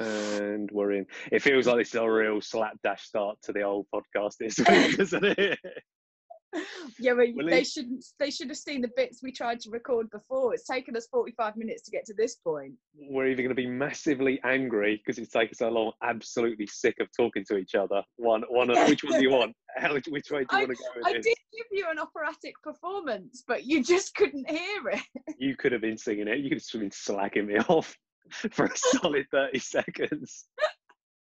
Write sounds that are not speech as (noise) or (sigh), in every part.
And we're in. It feels like this is a real slapdash start to the old podcast this (laughs) week, doesn't it? yeah, but Well, they it- shouldn't. They should have seen the bits we tried to record before. It's taken us forty-five minutes to get to this point. We're either going to be massively angry because it's taken so long, absolutely sick of talking to each other. One, one. Which one do you want? (laughs) How, which way do you want to go I this? did give you an operatic performance, but you just couldn't hear it. You could have been singing it. You could have been slacking me (laughs) off (laughs) for a solid thirty seconds.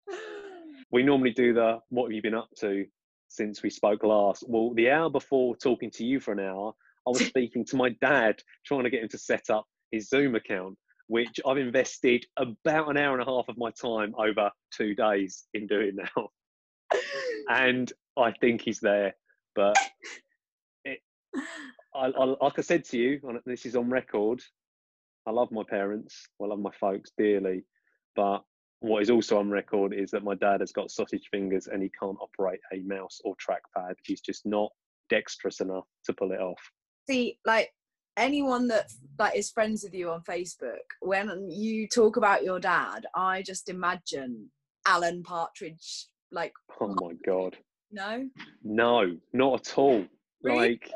(laughs) we normally do the what have you been up to since we spoke last well the hour before talking to you for an hour i was (laughs) speaking to my dad trying to get him to set up his zoom account which i've invested about an hour and a half of my time over two days in doing now and i think he's there but it, I, I, like i said to you this is on record i love my parents i love my folks dearly but what is also on record is that my dad has got sausage fingers and he can't operate a mouse or trackpad. He's just not dexterous enough to pull it off. See, like anyone that like is friends with you on Facebook, when you talk about your dad, I just imagine Alan Partridge. Like, Oh my god. no, No, not at all. Really? Like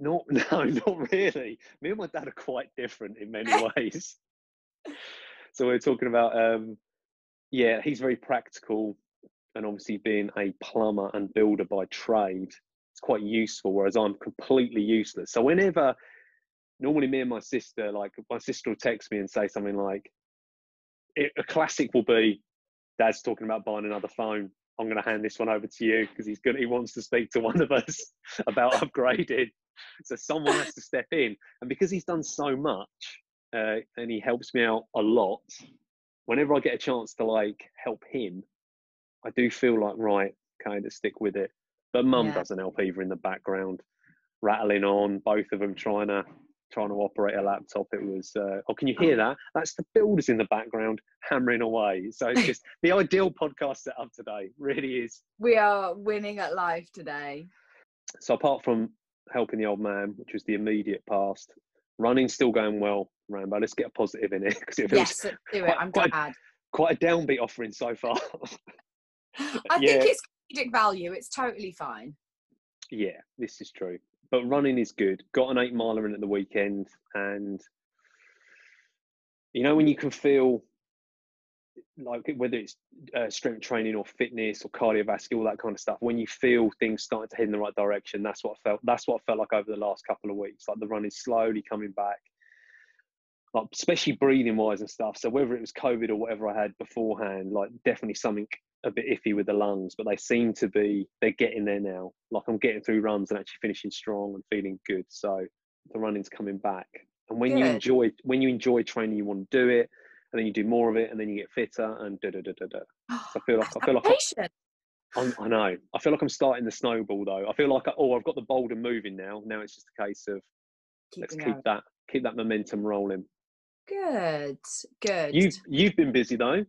not (laughs) no, not really. Me and my dad are quite different in many (laughs) ways. So we're talking about um yeah, he's very practical and obviously being a plumber and builder by trade, it's quite useful, whereas I'm completely useless. So whenever normally me and my sister, like my sister will text me and say something like it, a classic will be Dad's talking about buying another phone. I'm going to hand this one over to you because he's good. He wants to speak to one of us (laughs) about upgrading. So someone has to step in, and because he's done so much uh, and he helps me out a lot, whenever I get a chance to like help him, I do feel like right, kind of stick with it. But Mum Yeah. doesn't help either in the background, rattling on. Both of them trying to trying to operate a laptop. It was. Uh, oh, can you hear that? That's the builders in the background hammering away. So it's just (laughs) the ideal podcast set up today. Really is. we are winning at life today. So apart from helping the old man, which was the immediate past, running's still going well. Rambo, let's get a positive in it because it feels Yes, do it. quite- I'm quite- glad. quite a downbeat offering so far. (gasps) I yeah. think it's comedic value. It's totally fine. yeah, this is true. But running is good. Got an eight miler in at the weekend, and you know when you can feel like whether it's uh, strength training or fitness or cardiovascular, all that kind of stuff. When you feel things starting to head in the right direction, that's what I felt. That's what I felt like over the last couple of weeks. Like the run is slowly coming back, like especially breathing wise and stuff. So whether it was COVID or whatever I had beforehand, like definitely something a bit iffy with the lungs, but they seem to be they're getting there now. Like I'm getting through runs and actually finishing strong and feeling good. So the running's coming back. And when you enjoy when you enjoy training, you want to do it, and then you do more of it, and then you get fitter and da da da da da. (gasps) So I feel like I feel like. I'm, I know. I feel like I'm starting the snowball though. I feel like I, oh I've got the boulder moving now. Now it's just a case of let's keep that keep that momentum rolling. Good, good. You've you've been busy though,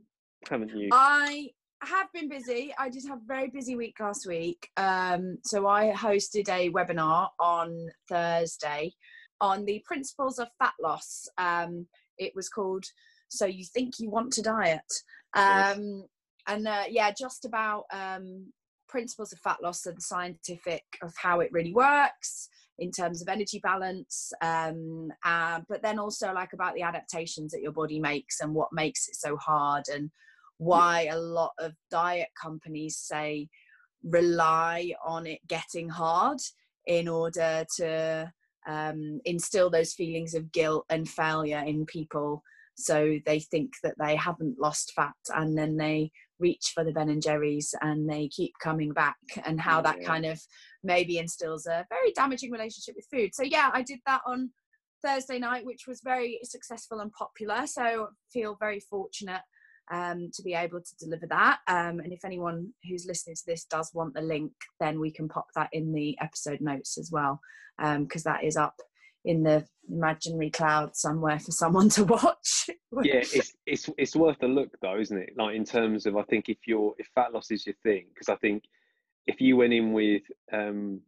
haven't you? I have been busy. I did have a very busy week last week. Um, so I hosted a webinar on Thursday on the principles of fat loss. Um, it was called "So You Think You Want to Diet," um, and uh, yeah, just about um, principles of fat loss and the scientific of how it really works in terms of energy balance um, uh, but then also like about the adaptations that your body makes and what makes it so hard and why a lot of diet companies say rely on it getting hard in order to um, instill those feelings of guilt and failure in people so they think that they haven't lost fat and then they reach for the ben and jerry's and they keep coming back and how that kind of maybe instills a very damaging relationship with food. So yeah i did that on thursday night which was very successful and popular. So I feel very fortunate um, to be able to deliver that. Um, and if anyone who's listening to this does want the link then we can pop that in the episode notes as well because that is up in the imaginary cloud somewhere for someone to (laughs) watch yeah, it's it's it's worth a look though, isn't it? Like in terms of, I think if you're if fat loss is your thing, because I think if you went in with, um,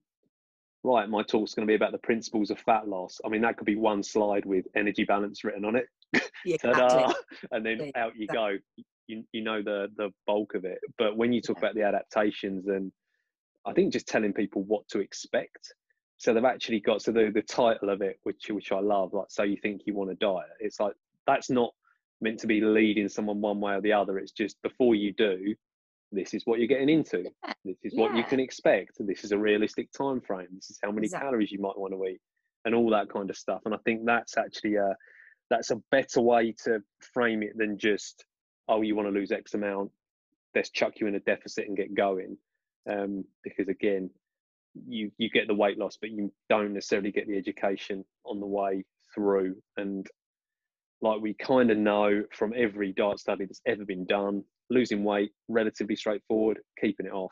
right, my talk's going to be about the principles of fat loss. I mean, that could be one slide with energy balance written on it. Yeah, (laughs) ta-da, exactly. and then Exactly, out you go. You, you know the the bulk of it. But when you talk Yeah. about the adaptations, and I think just telling people what to expect. So they've actually got so the the title of it, which which I love, like so you think you want to diet. It's like that's not meant to be leading someone one way or the other. It's just before you do, this is what you're getting into. (laughs) Yeah, This is what you can expect. This is a realistic time frame. This is how many Exactly. calories you might want to eat, and all that kind of stuff. And I think that's actually a that's a better way to frame it than just oh you want to lose X amount, let's chuck you in a deficit and get going. Um, because again, you you get the weight loss, but you don't necessarily get the education on the way through. And like we kind of know from every diet study that's ever been done, losing weight relatively straightforward, keeping it off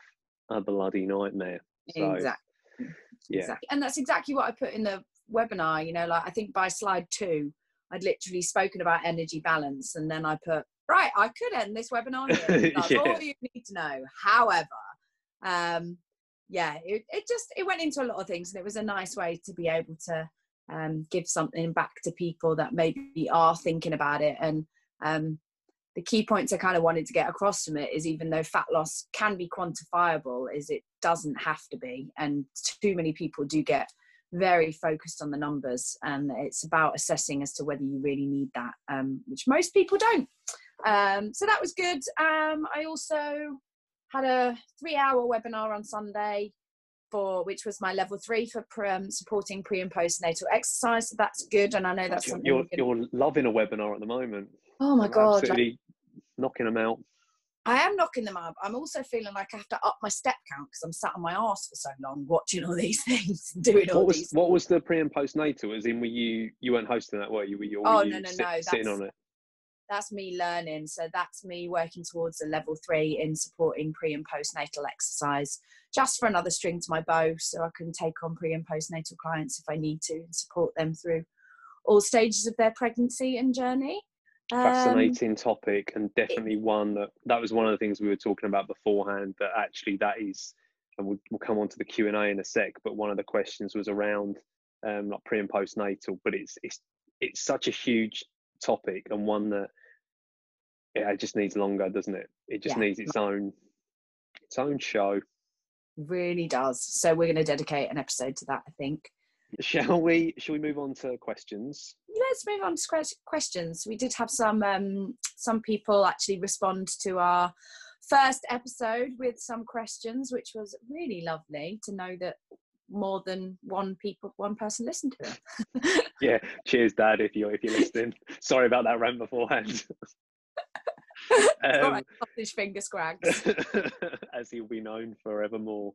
a bloody nightmare. So exactly. yeah, Exactly. And that's exactly what I put in the webinar. You know, like I think by slide two, I'd literally spoken about energy balance, and then I put, right, I could end this webinar. (laughs) That's Yeah. all you need to know. However, um, yeah, it, it just it went into a lot of things, and it was a nice way to be able to um, give something back to people that maybe are thinking about it. And um, the key points I kind of wanted to get across from it is even though fat loss can be quantifiable, is it doesn't have to be, and too many people do get very focused on the numbers and it's about assessing as to whether you really need that um, which most people don't um, so that was good um, i also had a three hour webinar on sunday for which was my level three for pre- um, supporting pre and postnatal exercise so that's good and i know that's you're, something you're, we're you're loving a webinar at the moment. oh my You're god absolutely knocking them out. I am knocking them up. I'm also feeling like I have to up my step count because I'm sat on my ass for so long watching all these (laughs) things, doing all What was these. what was the pre and postnatal? As in, were you you weren't hosting that, were you? Were you, or Oh, were you no, no, sit- no, sitting that's- on it? That's me learning. So that's me working towards a level three in supporting pre and postnatal exercise, just for another string to my bow, so I can take on pre and postnatal clients if I need to and support them through all stages of their pregnancy and journey. Um, fascinating topic and definitely one that that was one of the things we were talking about beforehand that actually that is and we'll, we'll come on to the q&a in a sec but one of the questions was around um like pre and postnatal but it's it's it's such a huge topic and one that yeah, it just needs longer doesn't it it just Yeah. needs its own its own show really does. So we're going to dedicate an episode to that, I think. shall we shall we move on to questions let's move on to questions. We did have some um, some people actually respond to our first episode with some questions, which was really lovely to know that more than one people one person listened to it. (laughs) yeah cheers dad if you're if you're listening (laughs) sorry about that rant beforehand (laughs) um, right, sausage finger scrags. as he'll be known forevermore.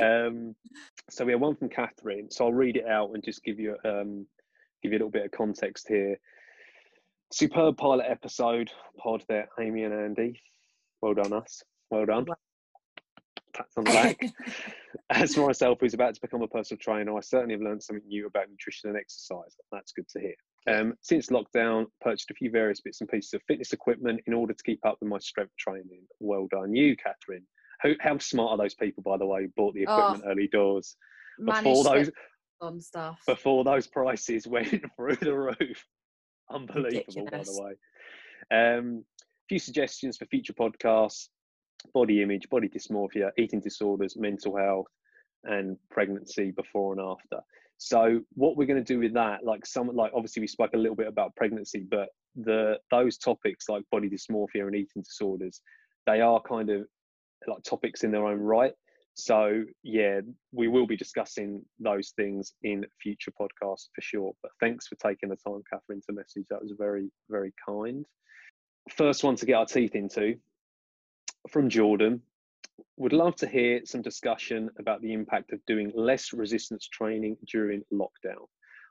Um, so we have one from Catherine. So I'll read it out and just give you um, give you a little bit of context here. Superb pilot episode pod there, Amy and Andy. Well done, us. Well done. Well- Pats on the back. (laughs) As for myself, who's about to become a personal trainer, I certainly have learned something new about nutrition and exercise. That's good to hear. Um, since lockdown, purchased a few various bits and pieces of fitness equipment in order to keep up with my strength training. Well done, you, Catherine. Who, how smart are those people, by the way, who bought the Oh, equipment early doors before those on stuff. before those prices (laughs) went through the roof? Unbelievable, by the way. Um, few suggestions for future podcasts: body image, body dysmorphia, eating disorders, mental health, and pregnancy before and after. So what we're going to do with that, like some, like obviously we spoke a little bit about pregnancy, but the those topics like body dysmorphia and eating disorders, they are kind of like topics in their own right. So yeah, we will be discussing those things in future podcasts for sure. But thanks for taking the time, Catherine, to message. That was very, very kind. First one to get our teeth into from Jordan. Would love to hear some discussion about the impact of doing less resistance training during lockdown.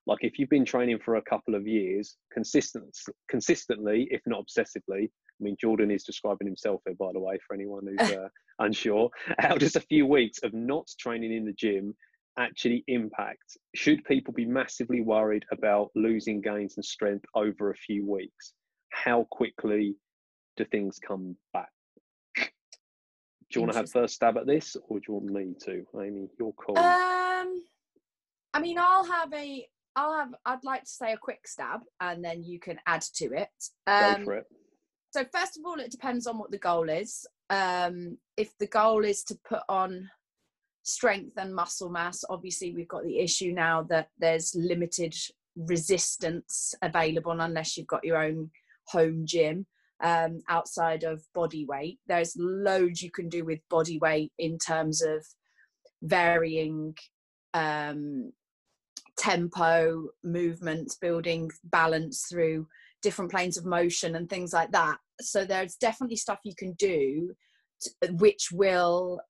Like if you've been training for a couple of years, consistent, consistently, if not obsessively. I mean, Jordan is describing himself here, by the way, for anyone who's (laughs) uh, unsure. (laughs) How does a few weeks of not training in the gym actually impact? Should people be massively worried about losing gains and strength over a few weeks? How quickly do things come back? Do you want to have first stab at this, or do you want me to, Amy? Your call. Um, I mean, I'll have a I'll have. I'd like to say a quick stab, and then you can add to it. Um, Go for it. So first of all, it depends on what the goal is. Um, if the goal is to put on strength and muscle mass, obviously we've got the issue now that there's limited resistance available unless you've got your own home gym um, outside of body weight. There's loads you can do with body weight in terms of varying um, tempo, movements, building balance through different planes of motion and things like that. So there's definitely stuff you can do to, which will,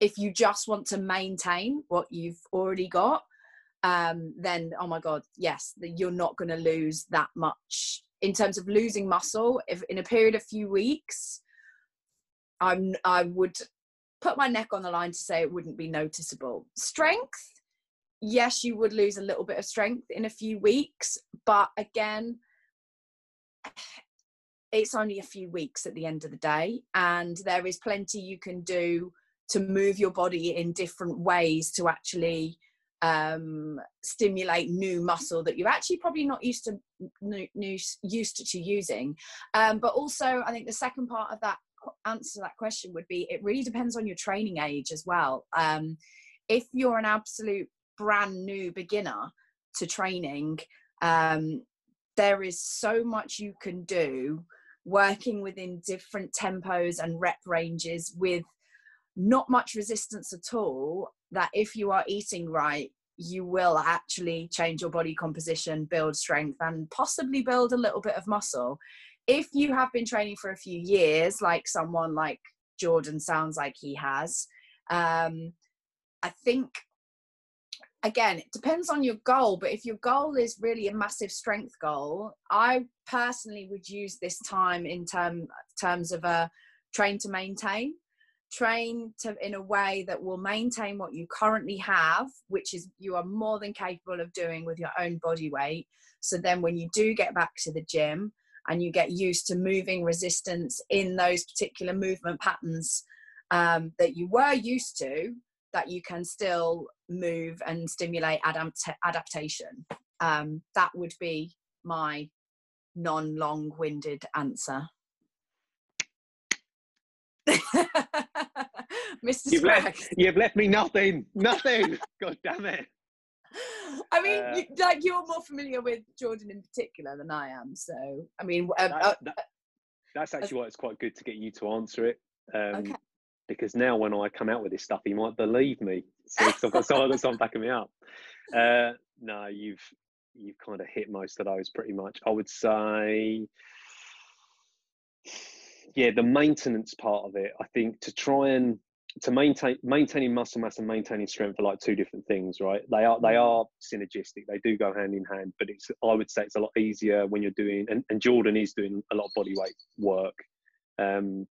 if you just want to maintain what you've already got, um, then oh my god, yes, you're not going to lose that much in terms of losing muscle. If in a period of a few weeks, I'm I would put my neck on the line to say it wouldn't be noticeable. Strength, yes, you would lose a little bit of strength in a few weeks, but again, it's only a few weeks at the end of the day, and there is plenty you can do to move your body in different ways to actually um, stimulate new muscle that you're actually probably not used to new, new, used to, using. Um, but also, I think the second part of that answer to that question would be it really depends on your training age as well. Um, if you're an absolute brand new beginner to training, um, there is so much you can do working within different tempos and rep ranges with not much resistance at all that if you are eating right you will actually change your body composition build strength and possibly build a little bit of muscle. If you have been training for a few years like someone like jordan sounds like he has um, i think again it depends on your goal but if your goal is really a massive strength goal i personally would use this time in term, terms of a train to maintain train to in a way that will maintain what you currently have which is you are more than capable of doing with your own body weight. So then when you do get back to the gym and you get used to moving resistance in those particular movement patterns um, that you were used to that you can still move and stimulate adapt- adaptation. Um, that would be my non long-winded answer (laughs) Mr. You've left, you've left me nothing, nothing. (laughs) God damn it. I mean, uh, you, like you're more familiar with Jordan in particular than I am. So, I mean, um, that, uh, that, that's actually uh, why it's quite good to get you to answer it. Um, okay. Because now, when I come out with this stuff, he might believe me. So I've got someone that's on backing me up. (laughs) Uh, no, you've you've kind of hit most of those pretty much. I would say yeah, the maintenance part of it, I think to try and to maintain maintaining muscle mass and maintaining strength are like two different things, right? They are they mm. are synergistic. They do go hand in hand, but it's I would say it's a lot easier when you're doing and, and Jordan is doing a lot of body weight work. Um,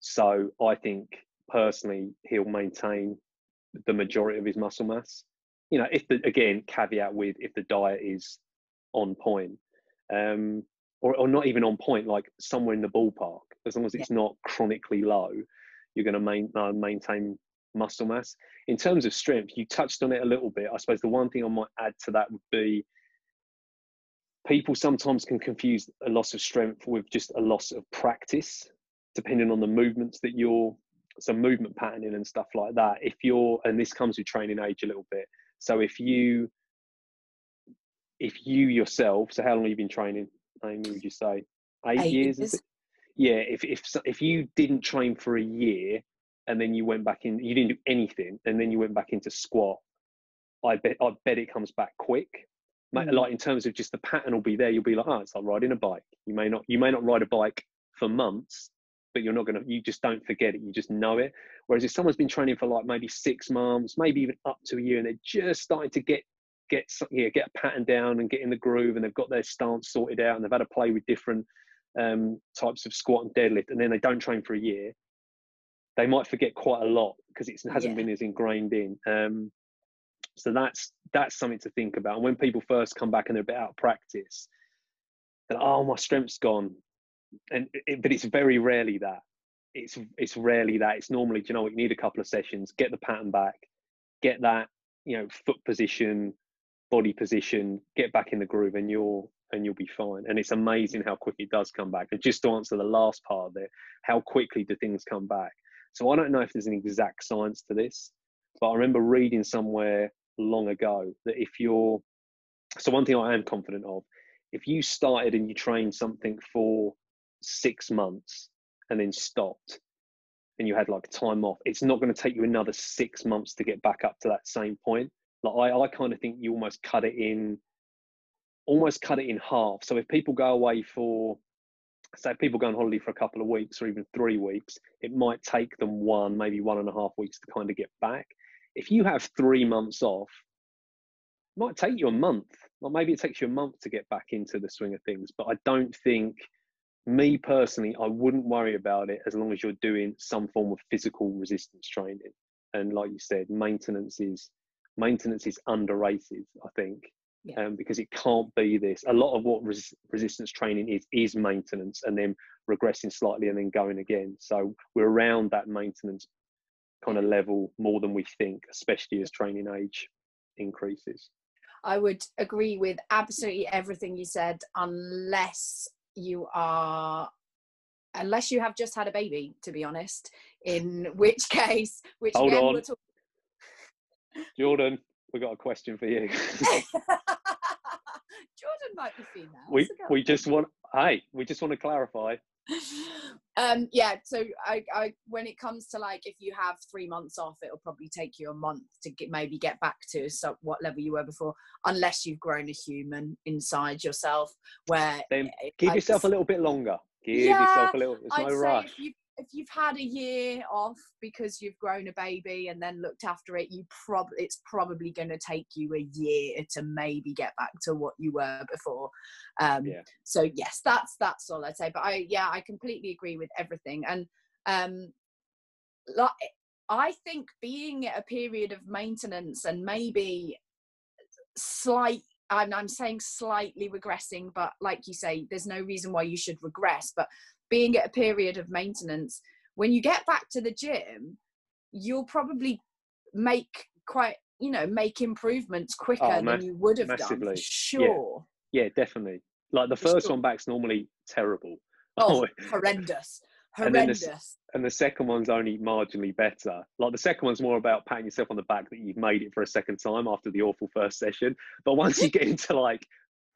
so I think personally he'll maintain the majority of his muscle mass. You know, if the again caveat with if the diet is on point. Um, or, or not even on point, like somewhere in the ballpark. As long as it's yeah. not chronically low, you're going to main, uh, maintain muscle mass. In terms of strength, you touched on it a little bit. I suppose the one thing I might add to that would be people sometimes can confuse a loss of strength with just a loss of practice, depending on the movements that you're, some movement patterning and stuff like that. If you're, and this comes with training age a little bit. So if you, if you yourself, so how long have you been training? Amy, would you say? Eight, Eight years? years. Yeah, if, if, if you didn't train for a year and then you went back in, you didn't do anything, and then you went back into squat, I bet I bet it comes back quick. Mm. Like in terms of just the pattern will be there. You'll be like, oh, it's like riding a bike. You may not you may not ride a bike for months, but you're not gonna you just don't forget it. You just know it. Whereas if someone's been training for like maybe six months, maybe even up to a year, and they're just starting to get get yeah, get a pattern down and get in the groove, and they've got their stance sorted out, and they've had to play with different um, types of squat and deadlift, and then they don't train for a year, they might forget quite a lot because it hasn't yeah. been as ingrained in. Um, so that's that's something to think about. And when people first come back and they're a bit out of practice, they're like, "Oh, my strength's gone," and it, but it's very rarely that. It's it's rarely that. It's normally, you know, what, you need a couple of sessions, get the pattern back, get that you know foot position body position, get back in the groove, and you'll and you'll be fine. And it's amazing how quick it does come back. And just to answer the last part of it, how quickly do things come back? So I don't know if there's an exact science to this, but I remember reading somewhere long ago that if you're so one thing I am confident of, if you started and you trained something for six months and then stopped and you had like time off, it's not going to take you another six months to get back up to that same point. Like I, I kind of think you almost cut it in, almost cut it in half. So if people go away for, say, if people go on holiday for a couple of weeks or even three weeks, it might take them one, maybe one and a half weeks to kind of get back. If you have three months off, it might take you a month, or maybe it takes you a month to get back into the swing of things. But I don't think me personally, I wouldn't worry about it as long as you're doing some form of physical resistance training. And like you said, maintenance is maintenance is underrated. I think yeah. um, because it can't be this. A lot of what res- resistance training is is maintenance, and then regressing slightly and then going again. So we're around that maintenance kind of level more than we think, especially as training age increases. I would agree with absolutely everything you said, unless you are unless you have just had a baby to be honest in (laughs) which case which Hold again on. Talk- jordan we got a question for you (laughs) (laughs) jordan might be female we we just want hey we just want to clarify. (laughs) Um yeah so I, I when it comes to like if you have three months off it'll probably take you a month to get maybe get back to so what level you were before unless you've grown a human inside yourself where then give I, yourself a little bit longer. Give yeah, yourself a little it's I'd no rush if, you, if you've had a year off because you've grown a baby and then looked after it you prob it's probably going to take you a year to maybe get back to what you were before um yeah. so yes that's that's all i'd say but i yeah i completely agree with everything and um like i think being a period of maintenance and maybe slight I'm, I'm saying slightly regressing, but like you say, there's no reason why you should regress. But being at a period of maintenance, when you get back to the gym, you'll probably make quite, you know, make improvements quicker oh, than you would have massively. done. sure. Yeah. yeah. definitely. Like the first sure. one back's normally terrible. (laughs) Oh, horrendous. Horrendous. And, the, and the second one's only marginally better. Like the second one's more about patting yourself on the back that you've made it for a second time after the awful first session. But once you (laughs) get into like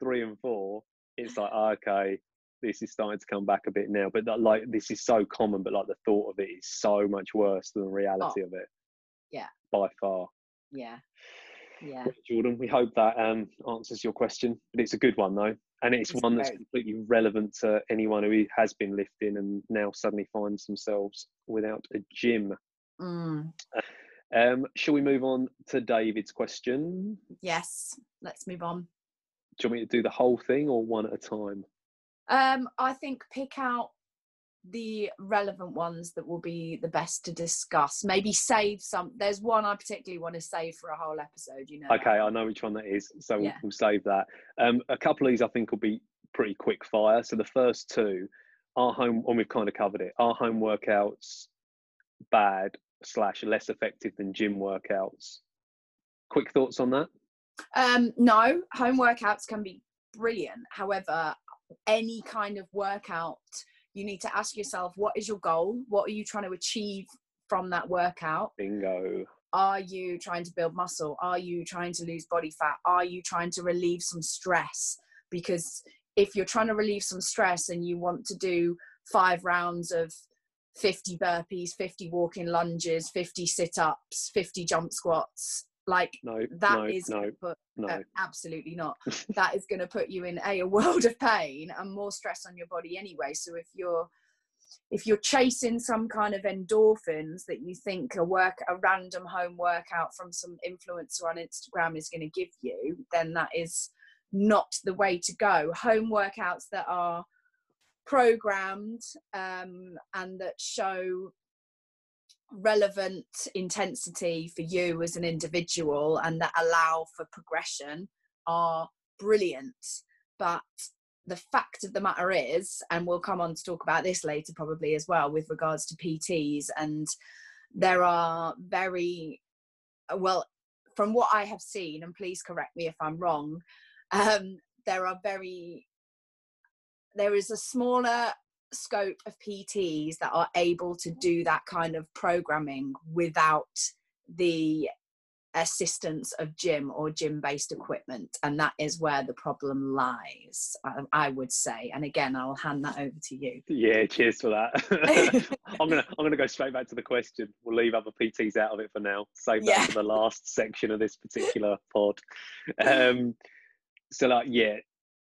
three and four, it's like ah, okay, this is starting to come back a bit now. But that, like this is so common, but like the thought of it is so much worse than the reality oh, of it. Yeah. By far. Yeah. Yeah. Jordan, we hope that um, answers your question. But it's a good one though. And it's, it's one that's completely relevant to anyone who has been lifting and now suddenly finds themselves without a gym. Mm. Um, shall we move on to David's question? Yes, let's move on. Do you want me to do the whole thing or one at a time? Um, I think pick out the relevant ones that will be the best to discuss. Maybe save some. There's one I particularly want to save for a whole episode. You know. Okay, I know which one that is, so yeah. we'll, we'll, save that. Um, a couple of these I think will be pretty quick fire. So the first two, our home, and we've kind of covered it. Our home workouts bad slash less effective than gym workouts. Quick thoughts on that? Um, no, home workouts can be brilliant. However, any kind of workout, you need to ask yourself what is your goal? What are you trying to achieve from that workout? Bingo. Are you trying to build muscle? Are you trying to lose body fat? Are you trying to relieve some stress? Because if you're trying to relieve some stress and you want to do five rounds of 50 burpees, 50 walking lunges, 50 sit ups, 50 jump squats, like no, that no, is no, put, no. Uh, absolutely not. (laughs) that is going to put you in a, a world of pain and more stress on your body anyway. So if you're if you're chasing some kind of endorphins that you think a work a random home workout from some influencer on Instagram is going to give you, then that is not the way to go. Home workouts that are programmed um, and that show relevant intensity for you as an individual and that allow for progression are brilliant. But the fact of the matter is and we'll come on to talk about this later probably as well with regards to pts and there are very well from what I have seen, and please correct me if I'm wrong, um, there are very there is a smaller scope of PTs that are able to do that kind of programming without the assistance of gym or gym based equipment and that is where the problem lies I, would say. And again i'll hand that over to you. Yeah cheers for that. (laughs) I'm gonna i'm gonna go straight back to the question. We'll leave other pts out of it for now. Save that yeah. for the last section of this particular pod. Um so like yeah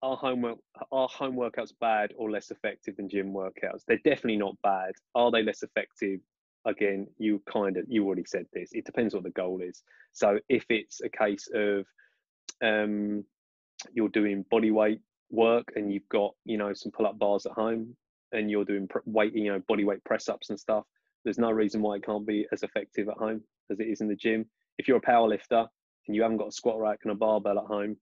are homework are home workouts bad or less effective than gym workouts? They're definitely not bad. Are they less effective? Again you kind of you already said this. It depends what the goal is. So if it's a case of um you're doing body weight work and you've got you know some pull-up bars at home and you're doing weight you know body weight press ups and stuff there's no reason why it can't be as effective at home as it is in the gym. If you're a power lifter and you haven't got a squat rack and a barbell at home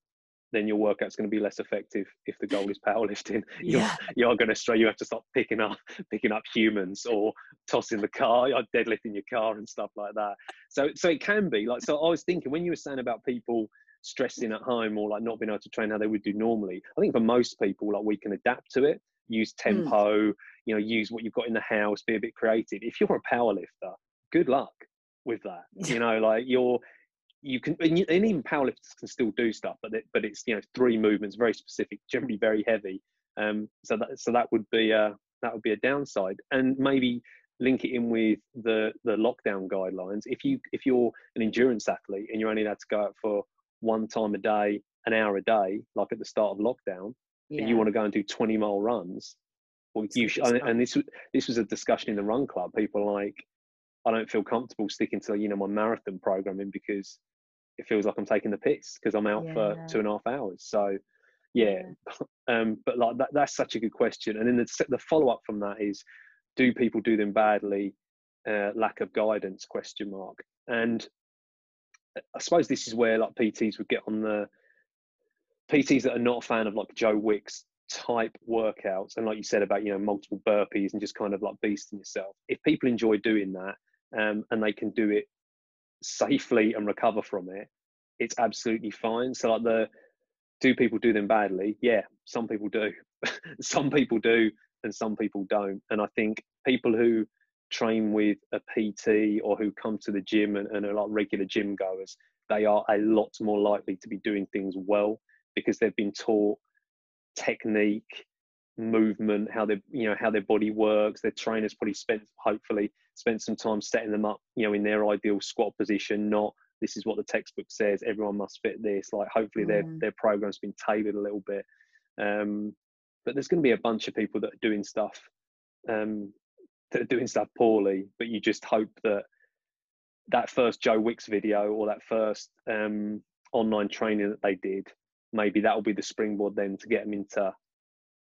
then your workout's going to be less effective if the goal is powerlifting. (laughs) You're, yeah. you're going to stray. You have to start picking up picking up humans or tossing the car, or deadlifting your car and stuff like that. So so it can be like. So I was thinking when you were saying about people stressing at home or like not being able to train how they would do normally. I think for most people, like we can adapt to it. Use hmm. tempo. Mm. You know, use what you've got in the house. Be a bit creative. If you're a power lifter, good luck with that. You know, like you're you can and, you, and, even powerlifters can still do stuff but it, but it's you know three movements very specific generally very heavy. Um so that so that would be a that would be a downside. And maybe link it in with the the lockdown guidelines. If you if you're an endurance athlete and you're only allowed to go out for one time a day an hour a day like at the start of lockdown yeah. and you want to go and do 20 mile runs well you should, and this this was a discussion in the run club. People like I don't feel comfortable sticking to you know my marathon programming because it feels like I'm taking the piss because I'm out yeah. for two and a half hours. So, yeah, yeah. (laughs) um, but like that, that's such a good question. And then the, the follow up from that is, do people do them badly? Uh, lack of guidance? Question mark. And I suppose this is where like PTs would get on the PTs that are not a fan of like Joe Wicks type workouts, and like you said about you know multiple burpees and just kind of like beasting yourself. If people enjoy doing that um, and they can do it safely and recover from it, it's absolutely fine. So like the do people do them badly? Yeah, some people do. (laughs) some people do and some people don't. And I think people who train with a PT or who come to the gym and, and are like regular gym goers, they are a lot more likely to be doing things well because they've been taught technique movement, how they you know how their body works. Their trainers probably spent hopefully spent some time setting them up, you know, in their ideal squat position. Not this is what the textbook says. Everyone must fit this. Like hopefully mm. their their program's been tailored a little bit. Um, but there's going to be a bunch of people that are doing stuff um, that are doing stuff poorly. But you just hope that that first Joe Wicks video or that first um, online training that they did, maybe that will be the springboard then to get them into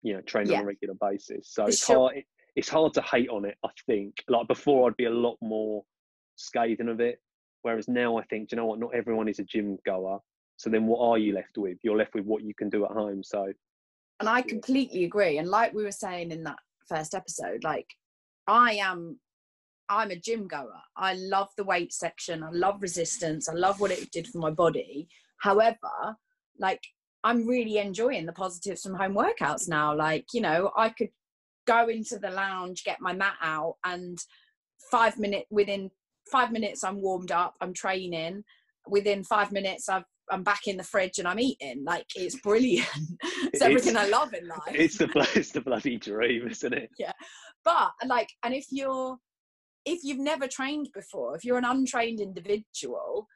you know training yeah. on a regular basis. So it's sure. hard. It, it's hard to hate on it. I think like before, I'd be a lot more scathing of it, whereas now I think, do you know what? Not everyone is a gym goer. So then, what are you left with? You're left with what you can do at home. So, and I completely agree. And like we were saying in that first episode, like I am I'm a gym goer. I love the weight section. I love resistance. I love what it did for my body. However, like I'm really enjoying the positives from home workouts now. Like, you know, I could go into the lounge, get my mat out, and five minute within five minutes I'm warmed up, I'm training. Within five minutes I've I'm back in the fridge and I'm eating. Like it's brilliant. (laughs) it's everything I love in life. It's the (laughs) it's the bloody dream, isn't it? Yeah. But like and if you're if you've never trained before, if you're an untrained individual,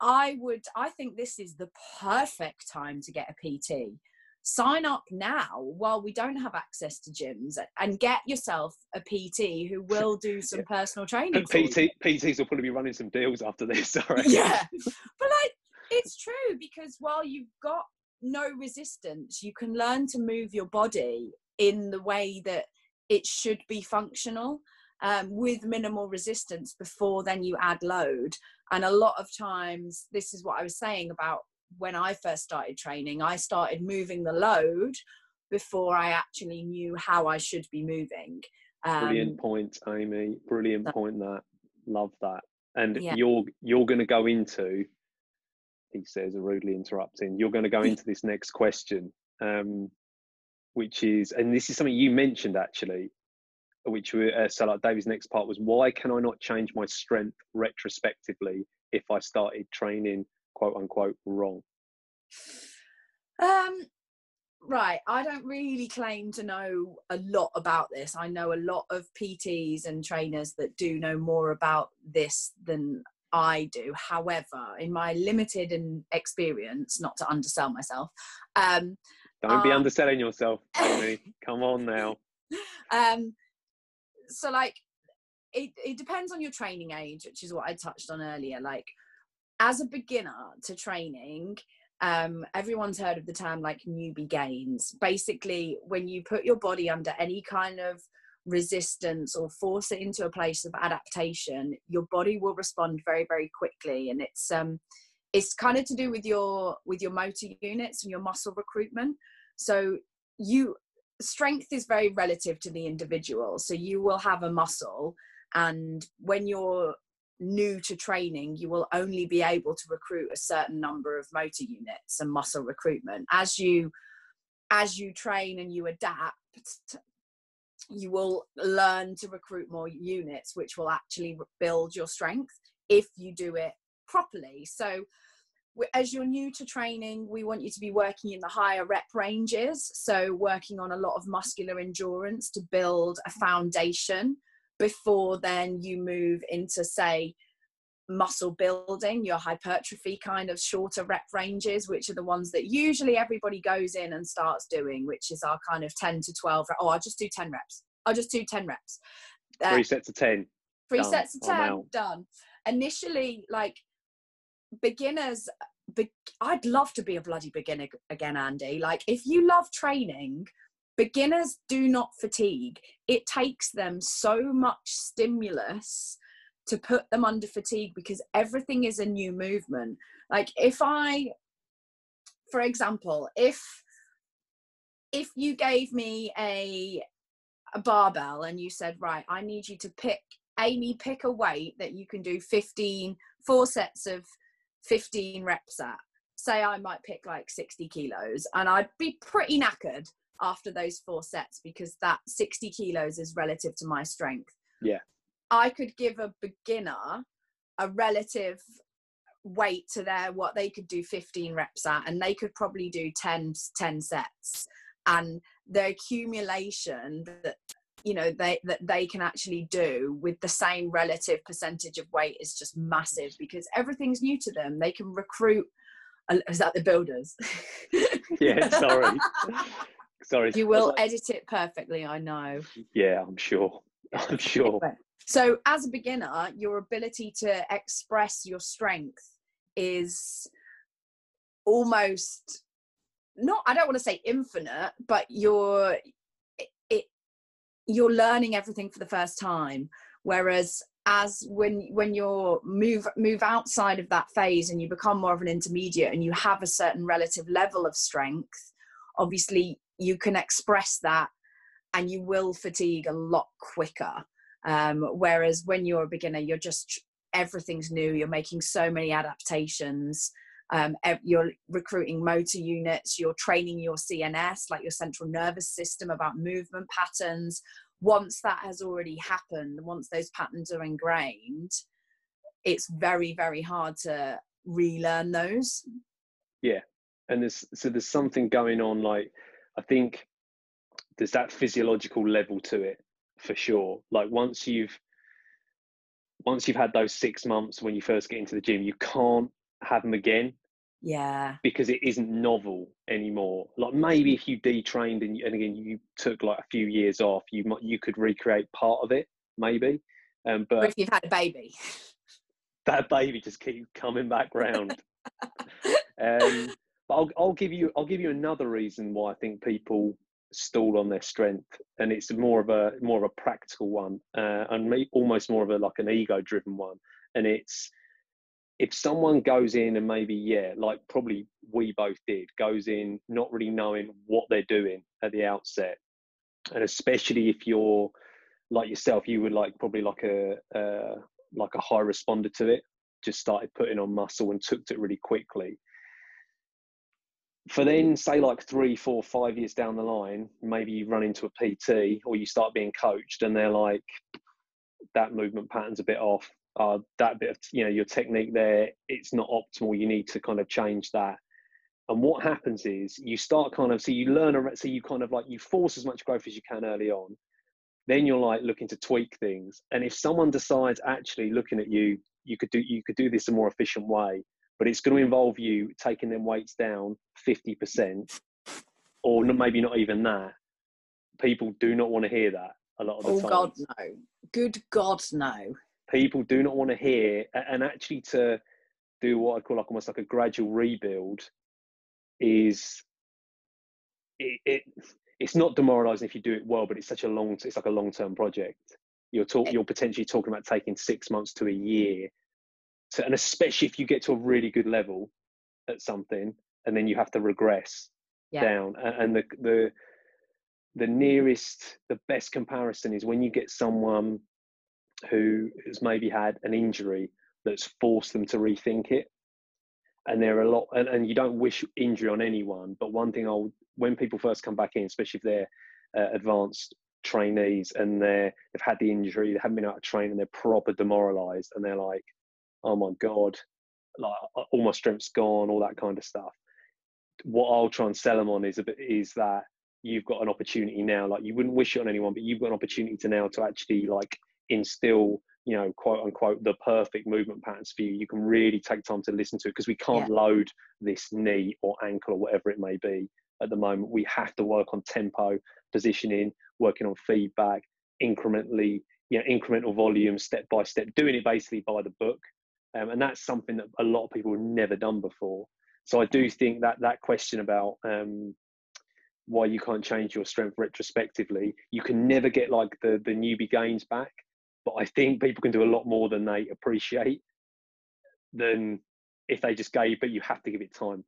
I would, I think this is the perfect time to get a PT. Sign up now while we don't have access to gyms and get yourself a PT who (laughs) will do some yeah. personal training. And PT, PTs will probably be running some deals after this, (laughs) sorry. Yeah. But like, it's true because while you've got no resistance, you can learn to move your body in the way that it should be functional um, with minimal resistance before then you add load. And a lot of times, this is what I was saying about when I first started training, I started moving the load before I actually knew how I should be moving. Um, Brilliant point, Amy. Brilliant point. That love that. And yeah. you're you're going to go into he says, rudely interrupting. You're going to go into this next question, um, which is, and this is something you mentioned actually, which were, uh, so like David's next part was, why can I not change my strength retrospectively if I started training quote unquote wrong? Um, right. I don't really claim to know a lot about this. I know a lot of PTs and trainers that do know more about this than I do. However, in my limited and experience, not to undersell myself, um, don't be um, underselling yourself, Amy. (laughs) Come on now. (laughs) Um, so like, it it depends on your training age, which is what I touched on earlier. Like, as a beginner to training, um, everyone's heard of the term like newbie gains. Basically, when you put your body under any kind of resistance or force it into a place of adaptation, your body will respond very, very quickly. And it's um, it's kind of to do with your with your motor units and your muscle recruitment. So you strength is very relative to the individual. So you will have a muscle, and when you're new to training, you will only be able to recruit a certain number of motor units and muscle recruitment. As you as you train and you adapt, you will learn to recruit more units, which will actually build your strength if you do it properly. So as you're new to training, we want you to be working in the higher rep ranges. So, working on a lot of muscular endurance to build a foundation before then you move into say muscle building your hypertrophy kind of shorter rep ranges which are the ones that usually everybody goes in and starts doing which is our kind of 10 to 12 oh i'll just do 10 reps. I'll just do 10 reps. Uh, three sets of 10 three done. sets of 10 done. Initially like beginners be- i'd love to be a bloody beginner again andy. Like if you love training beginners do not fatigue. It takes them so much stimulus to put them under fatigue because everything is a new movement. Like if i for example if if you gave me a a barbell and you said right i need you to pick amy pick a weight that you can do 15 four sets of 15 reps at say i might pick like 60 kilos and i'd be pretty knackered after those four sets because that 60 kilos is relative to my strength. Yeah. I could give a beginner a relative weight to their what they could do 15 reps at and they could probably do 10 10 sets and the accumulation that you know they that they can actually do with the same relative percentage of weight is just massive because everything's new to them they can recruit is that the builders (laughs) yeah sorry (laughs) Sorry. You will edit it perfectly, I know. Yeah, I'm sure. I'm sure. So, as a beginner, your ability to express your strength is almost not I don't want to say infinite, but you're you're learning everything for the first time. Whereas as when when you're move move outside of that phase and you become more of an intermediate and you have a certain relative level of strength, obviously you can express that and you will fatigue a lot quicker. Um, whereas when you're a beginner, you're just everything's new. You're making so many adaptations. Um, you're recruiting motor units. You're training your CNS, like your central nervous system, about movement patterns. Once that has already happened, once those patterns are ingrained, it's very, very hard to relearn those. Yeah, and there's so there's something going on like I think there's that physiological level to it for sure. Like once you've once you've had those six months when you first get into the gym, you can't have them again. Yeah. Because it isn't novel anymore. Like maybe if you detrained and, and again you took like a few years off, you might you could recreate part of it, maybe. Um, but or if you've had a baby, (laughs) that baby just keeps coming back round. (laughs) um, but I'll, I'll give you I'll give you another reason why I think people stall on their strength, and it's more of a more of a practical one, uh, and almost more of a like an ego driven one. And it's if someone goes in and maybe yeah, like probably we both did, goes in not really knowing what they're doing at the outset, and especially if you're like yourself, you would like probably like a uh, like a high responder to it. just started putting on muscle and took to it really quickly. For then, say like three, four, five years down the line, maybe you run into a PT or you start being coached, and they're like, "That movement pattern's a bit off. Uh, that bit of you know your technique there, it's not optimal. You need to kind of change that." And what happens is you start kind of so you learn so you kind of like you force as much growth as you can early on. Then you're like looking to tweak things. And if someone decides actually looking at you, you could do you could do this a more efficient way, but it's going to involve you taking them weights down 50%, or maybe not even that. People do not want to hear that a lot of the oh, time. Oh God, no! Good God, no! People do not want to hear, and actually to do what I call like almost like a gradual rebuild is it, it it's not demoralizing if you do it well, but it's such a long it's like a long term project. You're talk eh you're potentially talking about taking six months to a year, to, and especially if you get to a really good level at something, and then you have to regress yeah. down. And the the the nearest the best comparison is when you get someone who has maybe had an injury that's forced them to rethink it. And there are a lot and, and you don't wish injury on anyone but one thing i'll when people first come back in especially if they're uh, advanced trainees and they're they've had the injury they haven't been able to train and they're proper demoralized and they're like oh my god like all my strength's gone all that kind of stuff. What i'll try and sell them on is a bit is that you've got an opportunity now like you wouldn't wish it on anyone but you've got an opportunity to now to actually like instill you know quote unquote the perfect movement patterns for you. You can really take time to listen to it because we can't yeah. load this knee or ankle or whatever it may be at the moment. We have to work on tempo positioning working on feedback incrementally you know incremental volume step by step doing it basically by the book. Um, and that's something that a lot of people have never done before. So i do think that that question about um, why you can't change your strength retrospectively you can never get like the the newbie gains back but I think people can do a lot more than they appreciate than if they just gave, but you have to give it time.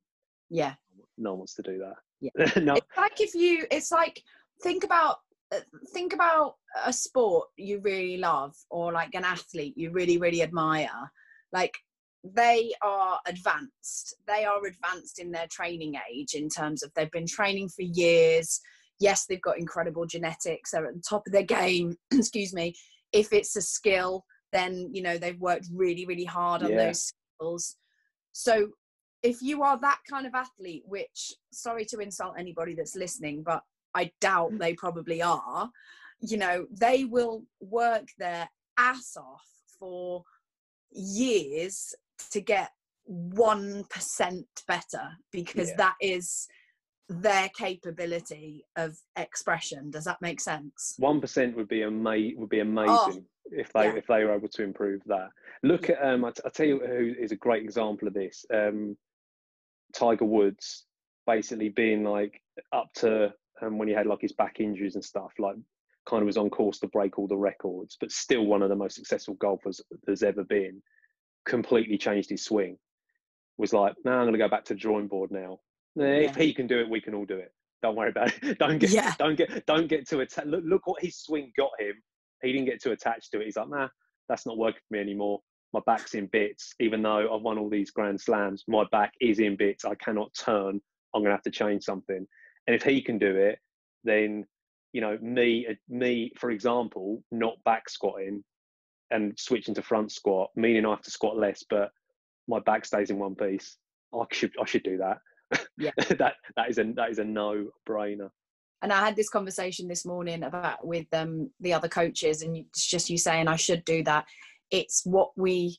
Yeah. No one wants to do that. Yeah. (laughs) no. It's like if you, it's like, think about, uh, think about a sport you really love or like an athlete you really, really admire. Like they are advanced. They are advanced in their training age in terms of they've been training for years. Yes, they've got incredible genetics. They're at the top of their (laughs) game. (clears throat) Excuse me if it's a skill then you know they've worked really really hard on yeah. those skills so if you are that kind of athlete which sorry to insult anybody that's listening but i doubt mm. they probably are you know they will work their ass off for years to get 1% better because yeah. that is their capability of expression. Does that make sense? One percent would be ama- would be amazing oh, if they yeah. if they were able to improve that. Look yeah. at um, I t- I'll tell you who is a great example of this. Um, Tiger Woods, basically being like up to um, when he had like his back injuries and stuff, like kind of was on course to break all the records, but still one of the most successful golfers there's ever been. Completely changed his swing. Was like, now I'm going to go back to the drawing board now if he can do it, we can all do it. Don't worry about it. (laughs) Don't get, yeah. don't get, don't get too attached. Look, look what his swing got him. He didn't get too attached to it. He's like, nah, that's not working for me anymore. My back's in bits. Even though I've won all these grand slams, my back is in bits. I cannot turn. I'm gonna have to change something. And if he can do it, then you know me, uh, me for example, not back squatting and switching to front squat, meaning I have to squat less, but my back stays in one piece. I should I should do that yeah (laughs) that that is a that is a no brainer and I had this conversation this morning about with um, the other coaches, and it's just you saying I should do that. It's what we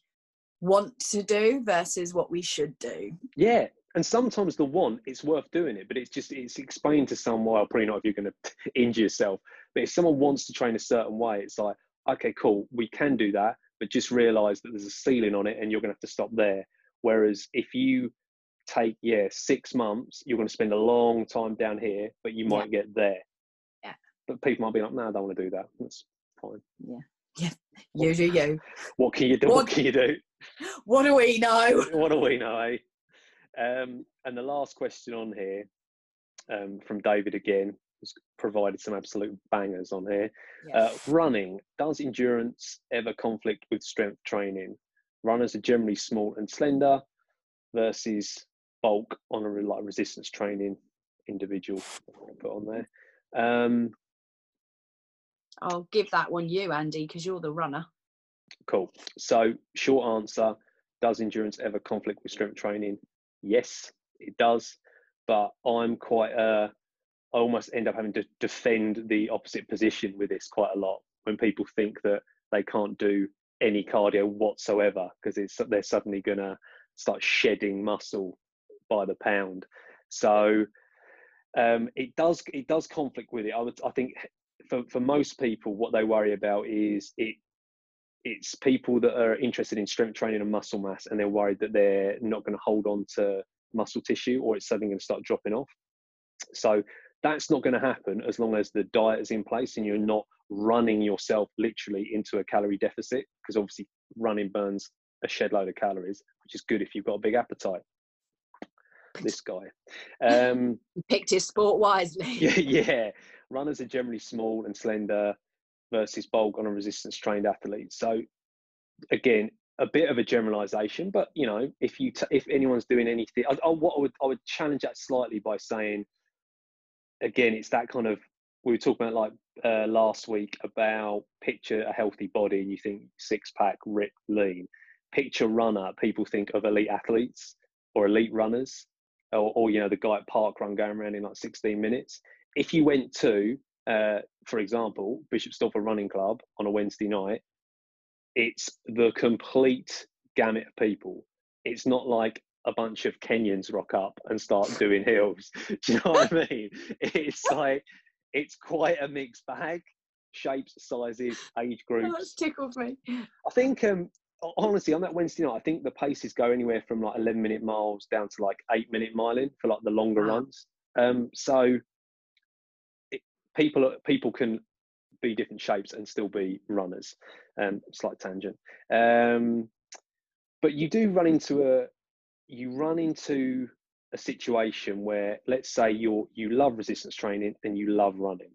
want to do versus what we should do. Yeah, and sometimes the want it's worth doing it, but it's just it's explained to someone. Well, probably not if you're going (laughs) to injure yourself, but if someone wants to train a certain way, it's like okay, cool, we can do that, but just realise that there's a ceiling on it, and you're going to have to stop there. Whereas if you take yeah six months you're going to spend a long time down here but you might yeah. get there. Yeah. But people might be like no i don't want to do that. That's fine. Yeah. Yeah. You do you. (laughs) What can you do? What, what can you do? (laughs) What do we know? What do we know? Eh? um, and the last question on here um, from david again has provided some absolute bangers on here. Uh, running does endurance ever conflict with strength training? Runners are generally small and slender versus bulk on a like resistance training individual. Put on there. Um, I'll give that one you, Andy, because you're the runner. Cool. So, short answer Does endurance ever conflict with strength training? Yes, it does. But I'm quite, uh, I almost end up having to defend the opposite position with this quite a lot when people think that they can't do any cardio whatsoever because it's they're suddenly going to start shedding muscle by the pound. So um, it does it does conflict with it. I would I think for for most people, what they worry about is it it's people that are interested in strength training and muscle mass, and they're worried that they're not going to hold on to muscle tissue, or it's suddenly going to start dropping off. So that's not going to happen as long as the diet is in place and you're not running yourself literally into a calorie deficit, because obviously running burns a shed load of calories, which is good if you've got a big appetite. (laughs) This guy (laughs) um, picked his sport wisely. (laughs) yeah, yeah, runners are generally small and slender versus bulk on a resistance trained athlete. So again, a bit of a generalization, but you know, if you t- if anyone's doing anything, I, I, what I would I would challenge that slightly by saying, again, it's that kind of we were talking about like uh, last week about picture a healthy body and you think six pack, ripped, lean. Picture runner, people think of elite athletes or elite runners, or, or you know the guy at park run going around in like 16 minutes. If you went to uh, for example, Bishop Stortford Running Club on a Wednesday night, it's the complete gamut of people. It's not like a bunch of Kenyans rock up and start doing hills. (laughs) Do you know what I (laughs) mean? It's like it's quite a mixed bag, shapes, sizes, age (laughs) groups. Oh, that's tickled me. I think um, honestly on that Wednesday night, I think the paces go anywhere from like 11 minute miles down to like eight minute miling for like the longer wow. runs. Um, so people people can be different shapes and still be runners. Um, slight tangent. Um, but you do run into a you run into a situation where let's say you're you love resistance training and you love running.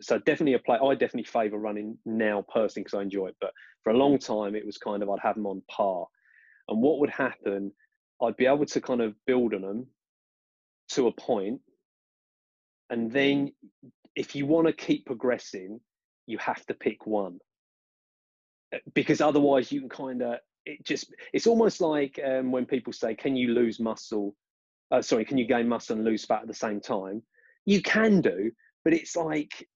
So definitely a play. I definitely favour running now personally because I enjoy it. But for a long time, it was kind of I'd have them on par, and what would happen? I'd be able to kind of build on them to a point, and then if you want to keep progressing, you have to pick one uh, because otherwise you can kind of it just it's almost like um, when people say can you lose muscle uh, sorry can you gain muscle and lose fat at the same time you can do but it's like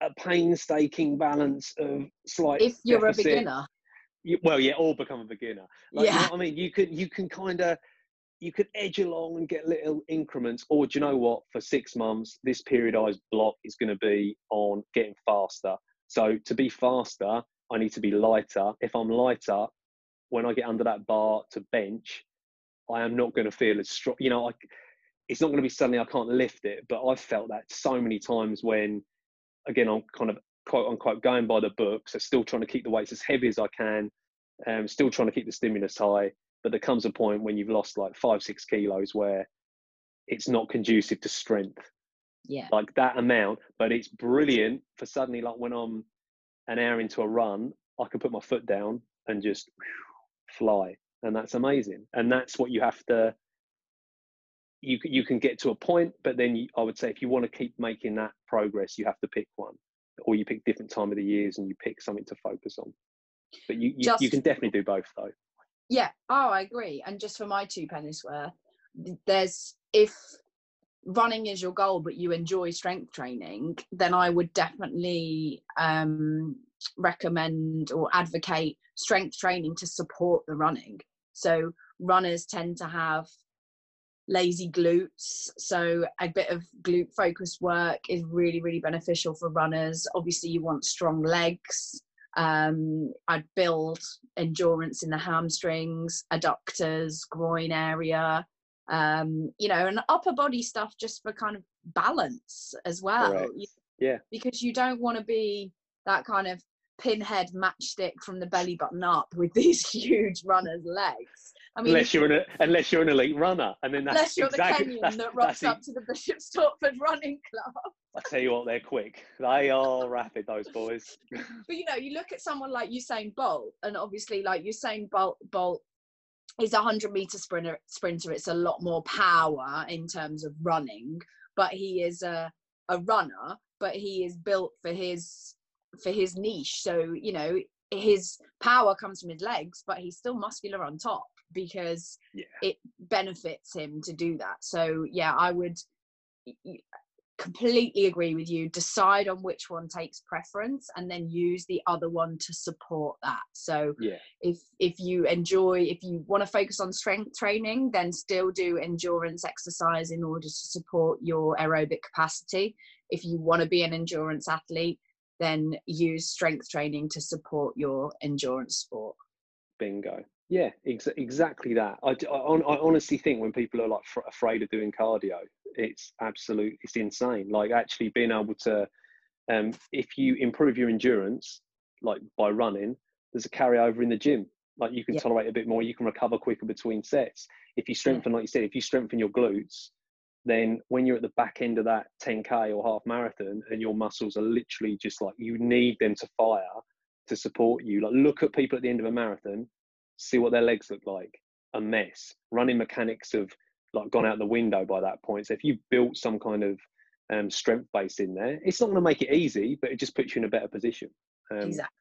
a painstaking balance of slight if you're deficit. a beginner you, well yeah or become a beginner like, yeah you know i mean you can you can kind of you could edge along and get little increments. Or do you know what? For six months, this periodized block is going to be on getting faster. So to be faster, I need to be lighter. If I'm lighter, when I get under that bar to bench, I am not going to feel as strong. You know, I, it's not going to be suddenly I can't lift it. But I've felt that so many times when, again, I'm kind of quote unquote going by the book. So still trying to keep the weights as heavy as I can, um, still trying to keep the stimulus high but there comes a point when you've lost like five six kilos where it's not conducive to strength. Yeah. Like that amount but it's brilliant for suddenly like when i'm an hour into a run i can put my foot down and just fly and that's amazing. And that's what you have to you you can get to a point but then you, i would say if you want to keep making that progress you have to pick one or you pick different time of the years and you pick something to focus on. But you you, Just, you can definitely do both though. Yeah. Oh i agree. And just for my two pennies worth there's if running is your goal but you enjoy strength training then i would definitely um, recommend or advocate strength training to support the running. So runners tend to have lazy glutes so a bit of glute focused work is really really beneficial for runners obviously you want strong legs um, I'd build endurance in the hamstrings, adductors, groin area, um, you know, and upper body stuff just for kind of balance as well. Yeah. Because you don't want to be that kind of pinhead matchstick from the belly button up with (laughs) these huge runners' legs. I mean, unless you're an unless you're an elite runner, and then that's unless you're exactly the Kenyan that's, that rocks up to the Bishop Stortford Running Club. I tell you what, they're quick. They are rapid, those boys. (laughs) But you know, you look at someone like Usain Bolt, and obviously, like Usain Bolt, Bolt is a hundred meter sprinter. Sprinter. It's a lot more power in terms of running, but he is a a runner. But he is built for his for his niche. So you know, his power comes from his legs, but he's still muscular on top because Yeah. it benefits him to do that. So yeah, I would completely agree with you. Decide on which one takes preference, and then use the other one to support that. So Yeah, if if you enjoy, if you want to focus on strength training, then still do endurance exercise in order to support your aerobic capacity. If you want to be an endurance athlete, then use strength training to support your endurance sport. bingo. Yeah, ex- exactly that. I, I I honestly think when people are like fr- afraid of doing cardio, it's absolute, it's insane. Like actually being able to, um, if you improve your endurance, like by running, there's a carryover in the gym. Like you can Yeah. tolerate a bit more, you can recover quicker between sets. If you strengthen, like you said, if you strengthen your glutes, then when you're at the back end of that 10k or half marathon and your muscles are literally just like you need them to fire to support you. Like look at people at the end of a marathon, see what their legs look like. A mess. Running mechanics have like gone out the window by that point. So if you've built some kind of um, strength base in there, it's not going to make it easy, but it just puts you in a better position. Um, exactly.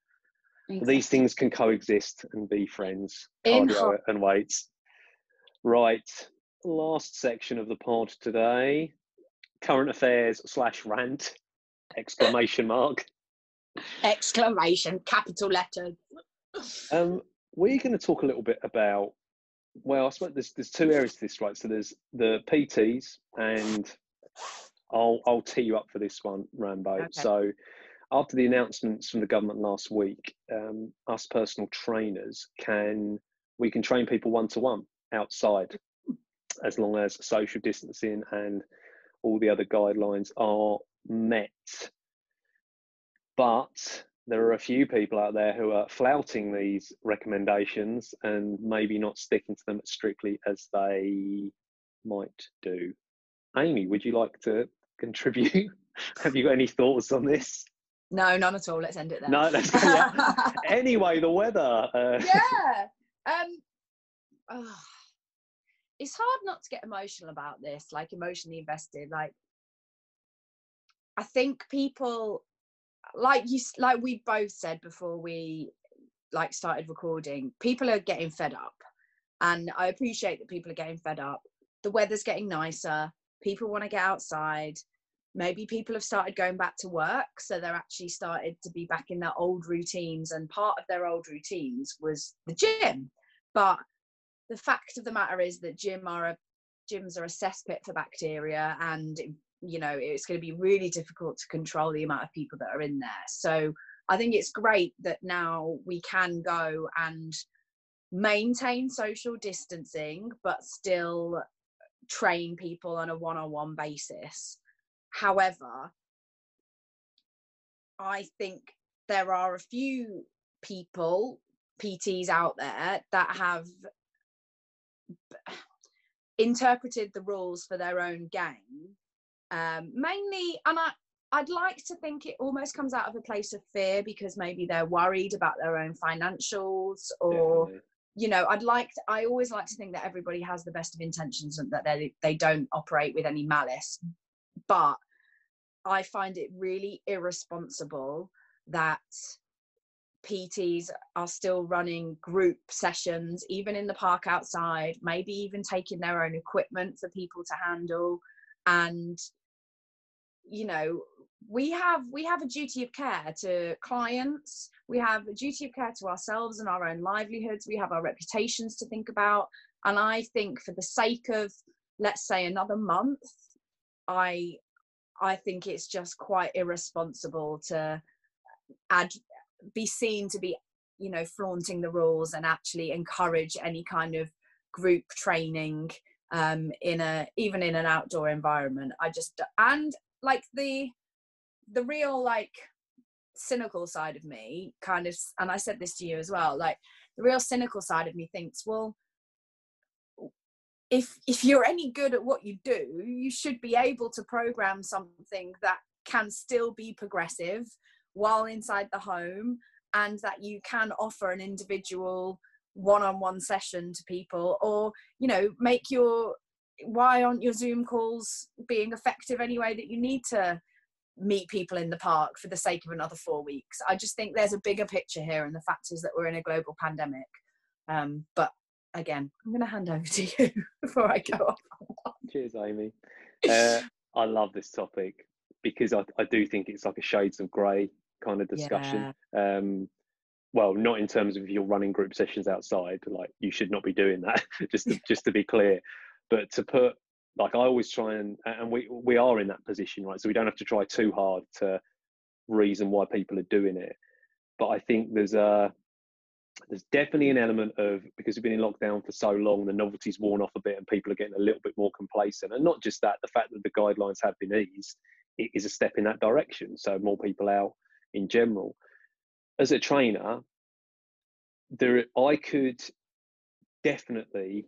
These things can coexist and be friends. In Cardio and weights. Right. Last section of the pod today. Current affairs slash rant. Exclamation mark. (laughs) exclamation capital letters. Um, we're going to talk a little bit about. Well, I suppose there's there's two areas to this, right? So there's the PTs, and I'll I'll tee you up for this one, Rambo. Okay. So after the announcements from the government last week, um, us personal trainers can we can train people one to one outside, as long as social distancing and all the other guidelines are met. But there are a few people out there who are flouting these recommendations and maybe not sticking to them as strictly as they might do. Amy, would you like to contribute? (laughs) Have you got any thoughts on this? No, none at all. Let's end it there. No, let's. (laughs) Anyway, the weather. Uh, yeah. Um. ugh. it's hard not to get emotional about this, like emotionally invested. Like, I think people, like you, like we both said before we like started recording, people are getting fed up, and I appreciate that people are getting fed up. The weather's getting nicer. People want to get outside. Maybe people have started going back to work, so they're actually started to be back in their old routines. And part of their old routines was the gym. But the fact of the matter is that gym are a gyms are a cesspit for bacteria, and you know it's going to be really difficult to control the amount of people that are in there. So I think it's great that now we can go and maintain social distancing, but still train people on a one-on-one basis. However, I think there are a few people, PTs out there, that have (sighs) interpreted the rules for their own gain. Um, mainly, and I, I'd like to think it almost comes out of a place of fear because maybe they're worried about their own financials or definitely. you know i'd like to, i always like to think that everybody has the best of intentions and that they they don't operate with any malice but i find it really irresponsible that pts are still running group sessions even in the park outside maybe even taking their own equipment for people to handle and you know we have we have a duty of care to clients. We have a duty of care to ourselves and our own livelihoods. We have our reputations to think about. And i think for the sake of let's say another month i i think it's just quite irresponsible to add be seen to be you know flaunting the rules and actually encourage any kind of group training um in a even in an outdoor environment. I just and like the the real like cynical side of me kind of and i said this to you as well like the real cynical side of me thinks well if if you're any good at what you do you should be able to program something that can still be progressive while inside the home and that you can offer an individual one-on-one session to people or you know make your why aren't your zoom calls being effective anyway that you need to meet people in the park for the sake of another four weeks? I just think there's a bigger picture here and the fact is that we're in a global pandemic. Um, but again i'm going to hand over to you (laughs) before i go (laughs) off. Cheers amy. Uh, i love this topic because I, I do think it's like a shades of grey kind of discussion. Yeah. um, well not in terms of if you're running group sessions outside like you should not be doing that (laughs) just to, just to be clear but to put like i always try and and we we are in that position right? So we don't have to try too hard to reason why people are doing it. But i think there's a there's definitely an element of because we've been in lockdown for so long the novelty's worn off a bit and people are getting a little bit more complacent. And not just that the fact that the guidelines have been eased is a step in that direction. So more people out in general. As a trainer, there I could definitely,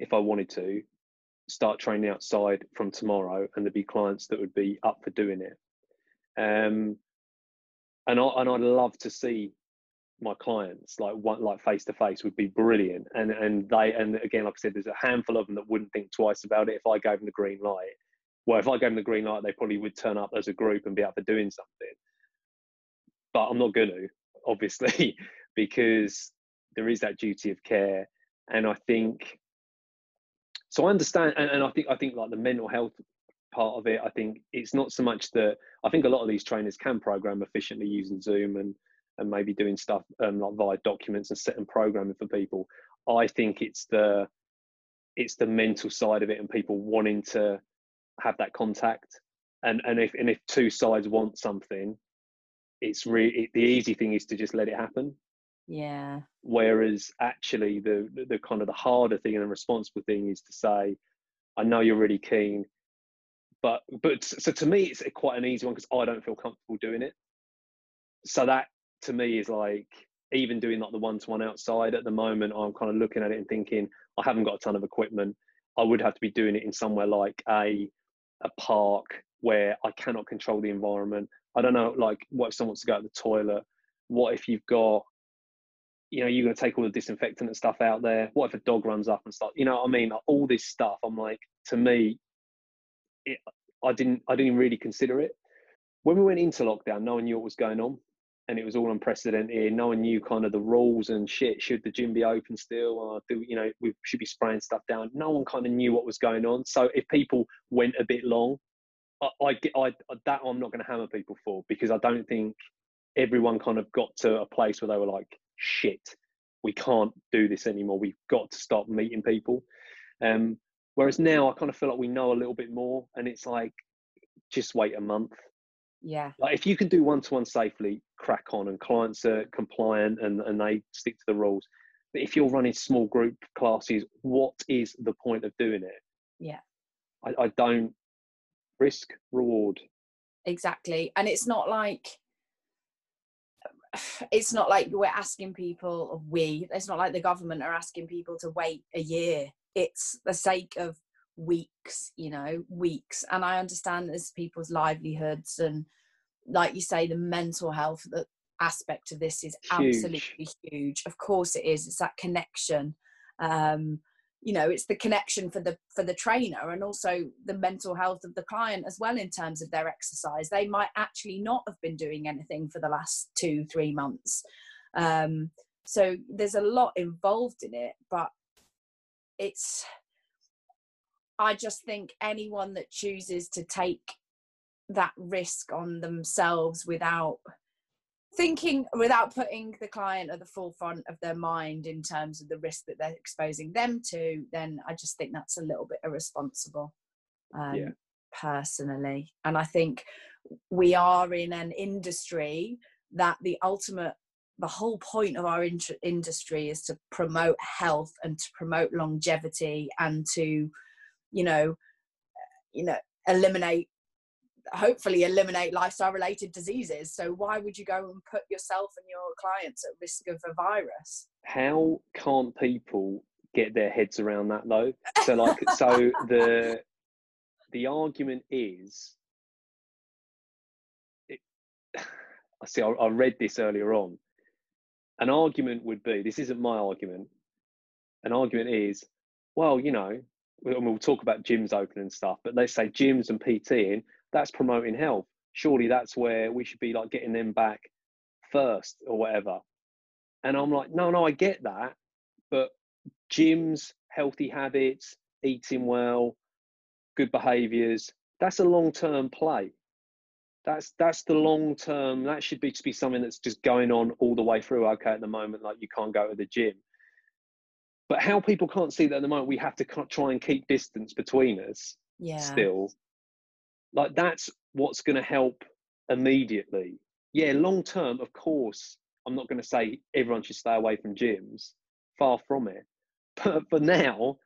if I wanted to, start training outside from tomorrow, and there'd be clients that would be up for doing it. Um, and I and I'd love to see my clients like one like face to face would be brilliant. And and they and again, like I said, there's a handful of them that wouldn't think twice about it if I gave them the green light. Well, if I gave them the green light, they probably would turn up as a group and be up for doing something but I'm not going to, obviously, (laughs) because there is that duty of care. And I think, so I understand, and, and I think, I think like the mental health part of it, I think it's not so much that I think a lot of these trainers can program efficiently using Zoom and and maybe doing stuff um, like via documents and setting programming for people. I think it's the it's the mental side of it and people wanting to have that contact. And and if and if two sides want something it's really the easy thing is to just let it happen. Yeah whereas actually the, the the kind of the harder thing and the responsible thing is to say i know you're really keen but but so to me it's quite an easy one because i don't feel comfortable doing it. So that to me is like even doing like the one-to-one outside at the moment i'm kind of looking at it and thinking i haven't got a ton of equipment. I would have to be doing it in somewhere like a a park where i cannot control the environment. I don't know, like, what if someone wants to go to the toilet? What if you've got, you know, you're going to take all the disinfectant and stuff out there? What if a dog runs up and stuff? You know what I mean? All this stuff. I'm like, to me, it, I didn't, I didn't really consider it. When we went into lockdown, no one knew what was going on, and it was all unprecedented. No one knew kind of the rules and shit. Should the gym be open still? Or do you know we should be spraying stuff down? No one kind of knew what was going on. So if people went a bit long, I, I, I that I'm not going to hammer people for because I don't think everyone kind of got to a place where they were like, shit, we can't do this anymore. We've got to stop meeting people. Um, whereas now I kind of feel like we know a little bit more, and it's like, just wait a month. Yeah. Like if you can do one to one safely, crack on, and clients are compliant and, and they stick to the rules. But if you're running small group classes, what is the point of doing it? Yeah. I, I don't risk reward exactly and it's not like it's not like we're asking people we it's not like the government are asking people to wait a year. It's the sake of weeks you know weeks. And i understand there's people's livelihoods and like you say the mental health that aspect of this is huge. absolutely huge. Of course it is it's that connection. Um you know it's the connection for the for the trainer and also the mental health of the client as well in terms of their exercise. They might actually not have been doing anything for the last two three months. Um, so there's a lot involved in it but it's i just think anyone that chooses to take that risk on themselves without thinking without putting the client at the forefront of their mind in terms of the risk that they're exposing them to, then I just think that's a little bit irresponsible. Um, yeah. Personally, and I think we are in an industry that the ultimate the whole point of our in- industry is to promote health and to promote longevity and to you know you know eliminate hopefully eliminate lifestyle related diseases. So why would you go and put yourself and your clients at risk of a virus? How can't people get their heads around that though. So like, so the the argument is, it, I (sighs) see. I, I read this earlier on. An argument would be this isn't my argument. An argument is, well, you know, and we'll talk about gyms open and stuff, but let's say gyms and PTing, that's promoting health. Surely that's where we should be like getting them back first or whatever. And I'm like, no, no, I get that. But gyms, healthy habits, eating well, good behaviors, that's a long term play. That's that's the long term. That should be to be something that's just going on all the way through. Okay, at the moment, like you can't go to the gym, but how people can't see that at the moment, we have to try and keep distance between us. Yeah. Still, like that's what's going to help immediately. Yeah, long term, of course, I'm not going to say everyone should stay away from gyms. Far from it. But for now,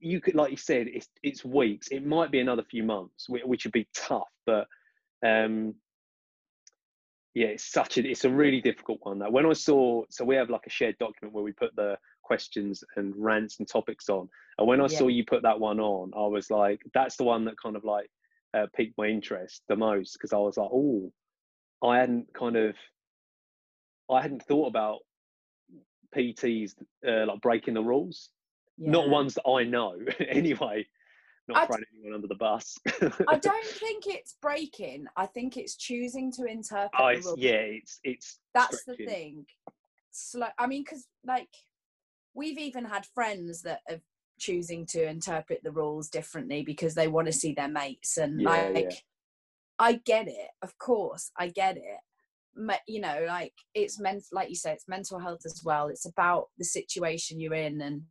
you could, like you said, it's it's weeks. It might be another few months, which would be tough. But um, yeah, it's such a it's a really difficult one. That when I saw, so we have like a shared document where we put the questions and rants and topics on, and when I yeah. saw you put that one on, I was like, that's the one that kind of like uh, piqued my interest the most because I was like, oh, I hadn't kind of I hadn't thought about PTs uh, like breaking the rules. Yeah. Not ones that I know (laughs) anyway. Not throwing anyone under the bus. I (laughs) don't think it's breaking. I think it's choosing to interpret. Oh, it's, yeah, it's it's. That's stretching. the thing. Slow. I mean, because like we've even had friends that are choosing to interpret the rules differently because they want to see their mates and yeah, like. Yeah. I get it, of course, I get it you know like it's meant like you say it's mental health as well it's about the situation you're in and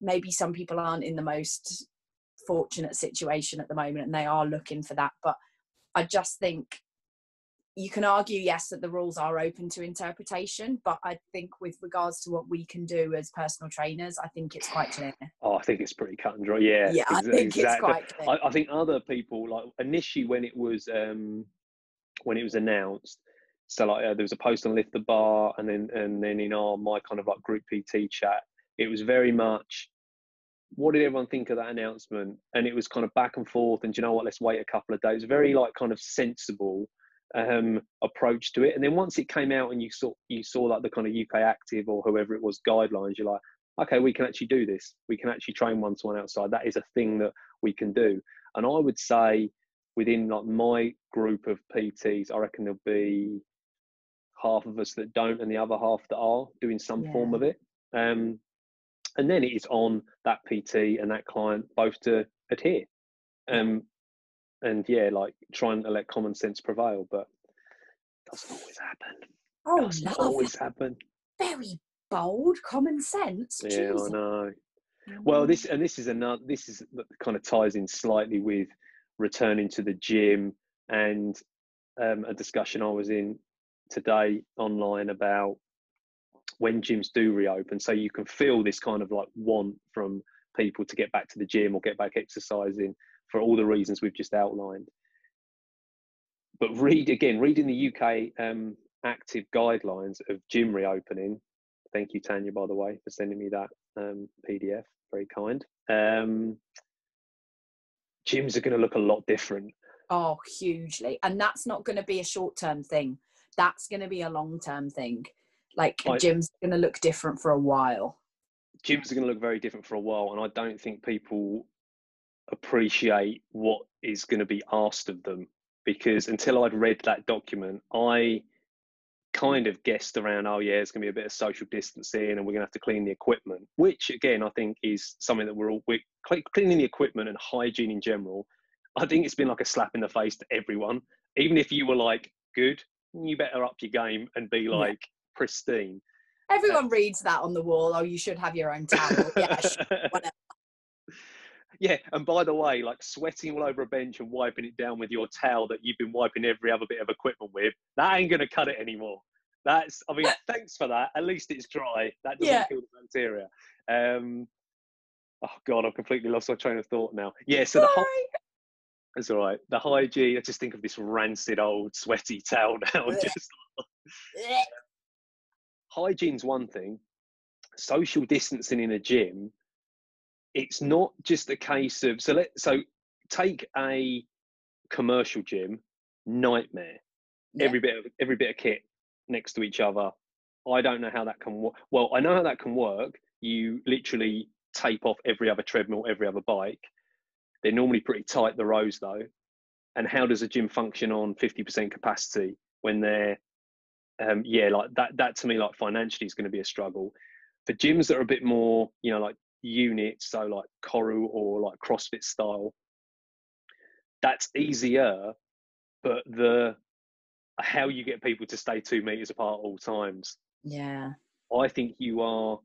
maybe some people aren't in the most fortunate situation at the moment and they are looking for that but i just think you can argue yes that the rules are open to interpretation but i think with regards to what we can do as personal trainers i think it's quite clear. Oh i think it's pretty cut and dry. Yeah yeah i think exactly. it's quite clear. I, I, think other people like initially when it was um when it was announced so like uh, there was a post on lift the bar and then and then in our my kind of like group pt chat it was very much what did everyone think of that announcement? And it was kind of back and forth and you know what? Let's wait a couple of days. Very like kind of sensible um approach to it and then once it came out and you saw you saw like the kind of uk active or whoever it was guidelines you're like okay we can actually do this we can actually train one to one outside that is a thing that we can do and i would say within like my group of pts i reckon there'll be half of us that don't and the other half that are doing some yeah. form of it. Um, and then it is on that PT and that client both to adhere. Um, and yeah, like trying to let common sense prevail, but doesn't always happen. Oh, doesn't always happen. Very bold, common sense. Yeah, Jesus. I know. Well, this and this is another. This is kind of ties in slightly with returning to the gym and um, a discussion I was in today online about when gyms do reopen. So you can feel this kind of like want from people to get back to the gym or get back exercising for all the reasons we've just outlined. But read again, reading the UK um, active guidelines of gym reopening. Thank you, Tanya, by the way, for sending me that um, PDF. Very kind. Um, gyms are going to look a lot different. Oh, hugely. And that's not going to be a short term thing that's going to be a long term thing. Like I, gym's going to look different for a while. Gyms are going to look very different for a while, and I don't think people appreciate what is going to be asked of them because until I'd read that document, I kind of guessed around, oh yeah, it's going to be a bit of social distancing, and we're going to have to clean the equipment. Which again, I think is something that we're all we're cleaning the equipment and hygiene in general. I think it's been like a slap in the face to everyone. Even if you were like good, you better up your game and be like yeah. pristine. Everyone uh, reads that on the wall. Oh, you should have your own towel. yeah, (laughs) whatever. Yeah, and by the way, like sweating all over a bench and wiping it down with your towel that you've been wiping every other bit of equipment with, that ain't gonna cut it anymore. That's, I mean, (laughs) thanks for that. At least it's dry. That doesn't yeah. kill the bacteria. Um, oh God, I've completely lost my train of thought now. Yeah, so Sorry. the it's all right. The hygiene, I just think of this rancid old sweaty (laughs) towel now. just (laughs) hygiene's one thing. social distancing in a gym, it's not just a case of so let so take a commercial gym nightmare. Yeah. Every bit of every bit of kit next to each other. I don't know how that can work. Well, I know how that can work. You literally tape off every other treadmill, every other bike. They're normally pretty tight the rows though. And how does a gym function on 50% capacity when they're um, yeah, like that that to me like financially is going to be a struggle. For gyms that are a bit more, you know, like units, so like Coru or like CrossFit style, that's easier. But the how you get people to stay two meters apart at all times, Yeah. I think you are.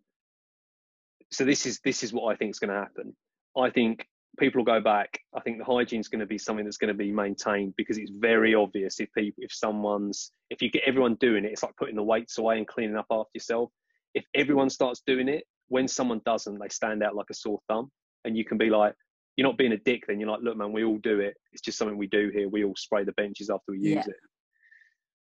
So this is this is what I think is going to happen. I think people will go back. I think the hygiene is going to be something that's going to be maintained because it's very obvious if people, if someone's, if you get everyone doing it, it's like putting the weights away and cleaning up after yourself. If everyone starts doing it, when someone doesn't, they stand out like a sore thumb, and you can be like, you're not being a dick. Then you're like, look, man, we all do it. It's just something we do here. We all spray the benches after we use Yeah. it.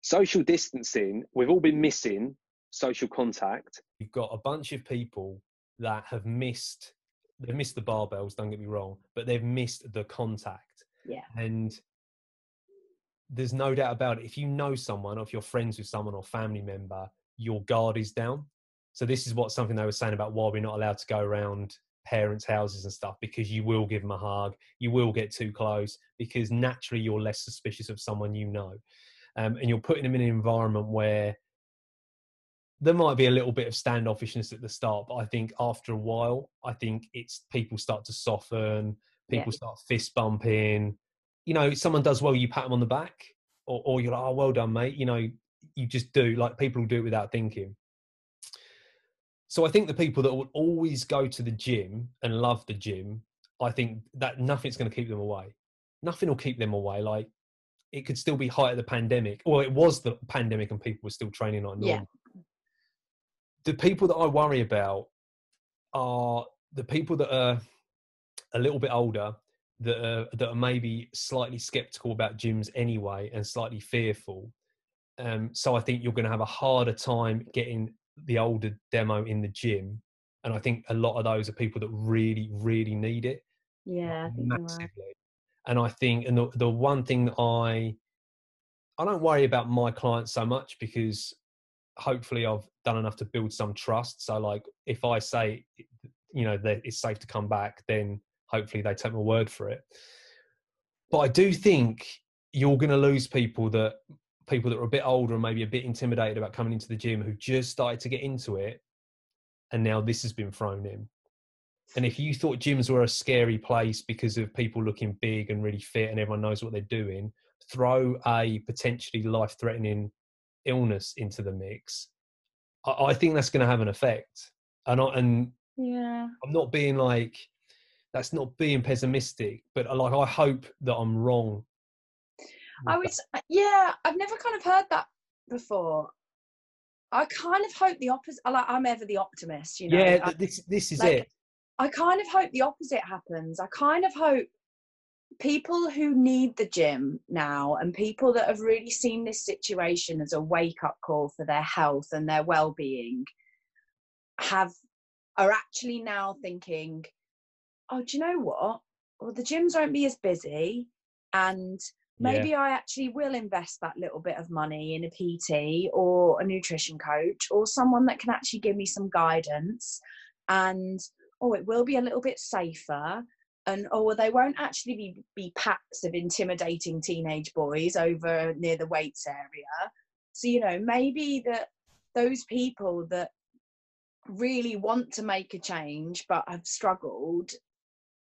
Social distancing, we've all been missing social contact. you've got a bunch of people that have missed they've missed the barbells don't get me wrong but they've missed the contact Yeah. and there's no doubt about it if you know someone or if you're friends with someone or family member your guard is down so this is what something they were saying about why we're not allowed to go around parents houses and stuff because you will give them a hug you will get too close because naturally you're less suspicious of someone you know um, and you're putting them in an environment where there might be a little bit of standoffishness at the start, but I think after a while, I think it's people start to soften, Yeah. people start fist bumping. You know, someone does well, you pat them on the back, or, or you're like, oh, well done, mate. You know, you just do, like people will do it without thinking. So I think the people that will always go to the gym and love the gym, I think that nothing's going to keep them away. Nothing will keep them away. Like it could still be height of the pandemic. Well, it was the pandemic and people were still training like normal. Yeah. The people that I worry about are the people that are a little bit older that are, that are maybe slightly skeptical about gyms anyway and slightly fearful. Um, so I think you're going to have a harder time getting the older demo in the gym. And I think a lot of those are people that really, really need it Yeah. I think you're right. massively. And I think, and the, the one thing that I, I don't worry about my clients so much because hopefully I've done enough to build some trust. So like, if I say, you know, that it's safe to come back, then hopefully they take my word for it. But I do think you're going to lose people that people that are a bit older and maybe a bit intimidated about coming into the gym who just started to get into it, and now this has been thrown in. And if you thought gyms were a scary place because of people looking big and really fit and everyone knows what they're doing, throw a potentially life threatening illness into the mix, I, I think that's going to have an effect. And, I, and Yeah. I'm not being like, that's not being pessimistic, but like I hope that I'm wrong. I was, uh, yeah, I've never kind of heard that before. I kind of hope the opposite. Like I'm ever the optimist, you know. yeah, I, this this is like, it. I kind of hope the opposite happens. I kind of hope people who need the gym now and people that have really seen this situation as a wake up call for their health and their well being have are actually now thinking, oh, do you know what? Well, the gyms won't be as busy and Yeah. maybe I actually will invest that little bit of money in a PT or a nutrition coach or someone that can actually give me some guidance and oh it will be a little bit safer and oh they won't actually be, be packs of intimidating teenage boys over near the weights area so you know maybe that those people that really want to make a change but have struggled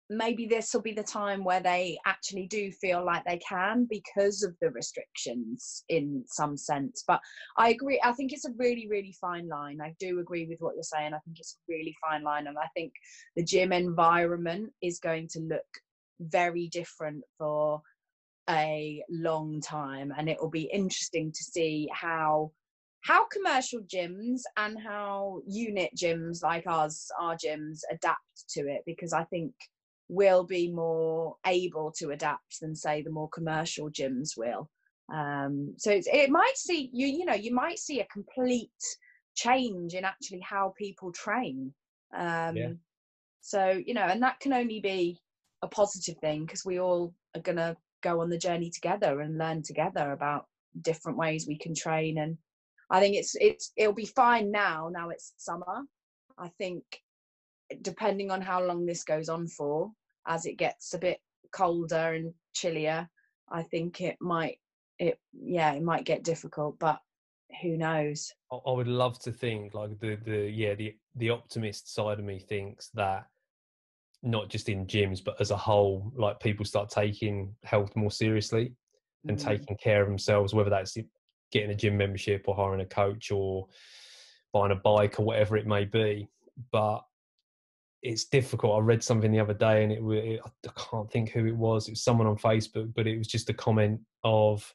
maybe this will be the time where they actually do feel like they can because of the restrictions in some sense. But i agree i think it's a really really fine line. I do agree with what you're saying. I think it's a really fine line and i think the gym environment is going to look very different for a long time and it will be interesting to see how how commercial gyms and how unit gyms like ours our gyms adapt to it because i think will be more able to adapt than say the more commercial gyms will um so it's, it might see you you know you might see a complete change in actually how people train. Um, Yeah. So you know, and that can only be a positive thing because we all are gonna go on the journey together and learn together about different ways we can train. And I think it's it's it'll be fine now. Now it's summer. I think depending on how long this goes on for, as it gets a bit colder and chillier, I think it might it yeah it might get difficult, but who knows? I would love to think like the the yeah the the optimist side of me thinks that not just in gyms but as a whole like people start taking health more seriously and Mm. taking care of themselves whether that's getting a gym membership or hiring a coach or buying a bike or whatever it may be but it's difficult i read something the other day and it, it i can't think who it was it was someone on facebook but it was just a comment of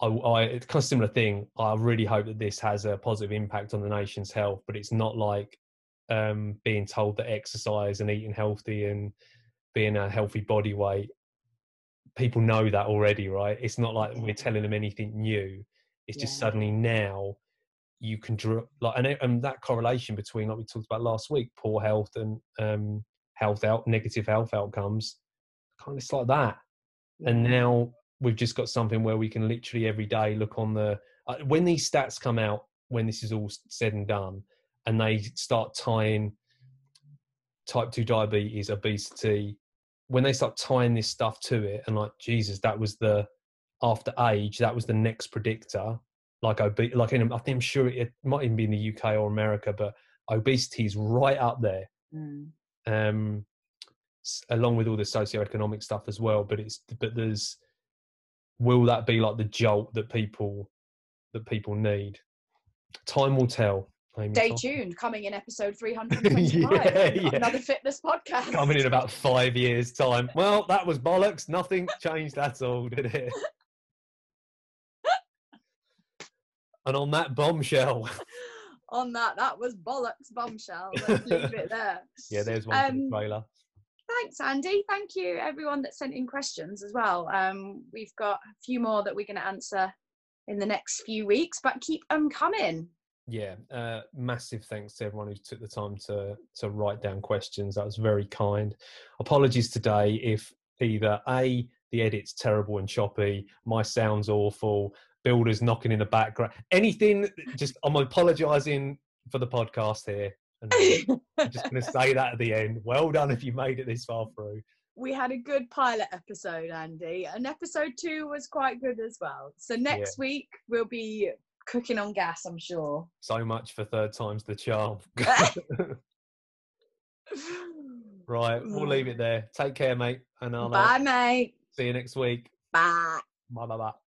I, I it's kind of similar thing. I really hope that this has a positive impact on the nation's health, but it's not like um, being told that exercise and eating healthy and being a healthy body weight. People know that already, right? It's not like we're telling them anything new. It's just suddenly now you can draw like and, it- and that correlation between like we talked about last week, poor health and um, health out negative health outcomes. Kind of like that and now we've just got something where we can literally every day look on the uh, when these stats come out when this is all said and done and they start tying type 2 diabetes obesity when they start tying this stuff to it and like jesus that was the after age that was the next predictor like obe- like in, i think i'm sure it might even be in the uk or america but obesity is right up there Mm. um, along with all the socioeconomic stuff as well. But it's but there's will that be like the jolt that people that people need? Time will tell. Amy. Stay tuned. Coming in episode 325. (laughs) Yeah, yeah. Another fitness podcast. Coming in about five years' time. Well, that was bollocks. Nothing (laughs) changed at all, did it? And on that bombshell, (laughs) on that, that was bollocks bombshell. (laughs) Let's leave it there. yeah, there's one for the Um, trailer. Thanks, Andy. Thank you, everyone that sent in questions as well. Um, we've got a few more that we're going to answer in the next few weeks, but keep them coming. Yeah, uh, massive thanks to everyone who took the time to to write down questions. That was very kind. Apologies today if either a the edit's terrible and choppy, my sound's awful, builders knocking in the background, anything. Just I'm apologising for the podcast here, and I'm just going to say that at the end. Well done if you made it this far through. we had a good pilot episode, Andy, and episode two was quite good as well. So next week we'll be cooking on gas, I'm sure. So much for third time's the charm. (laughs) right, we'll leave it there. Take care, mate, and I'll uh, Bye, mate. see you next week. Bye. Bye bye bye.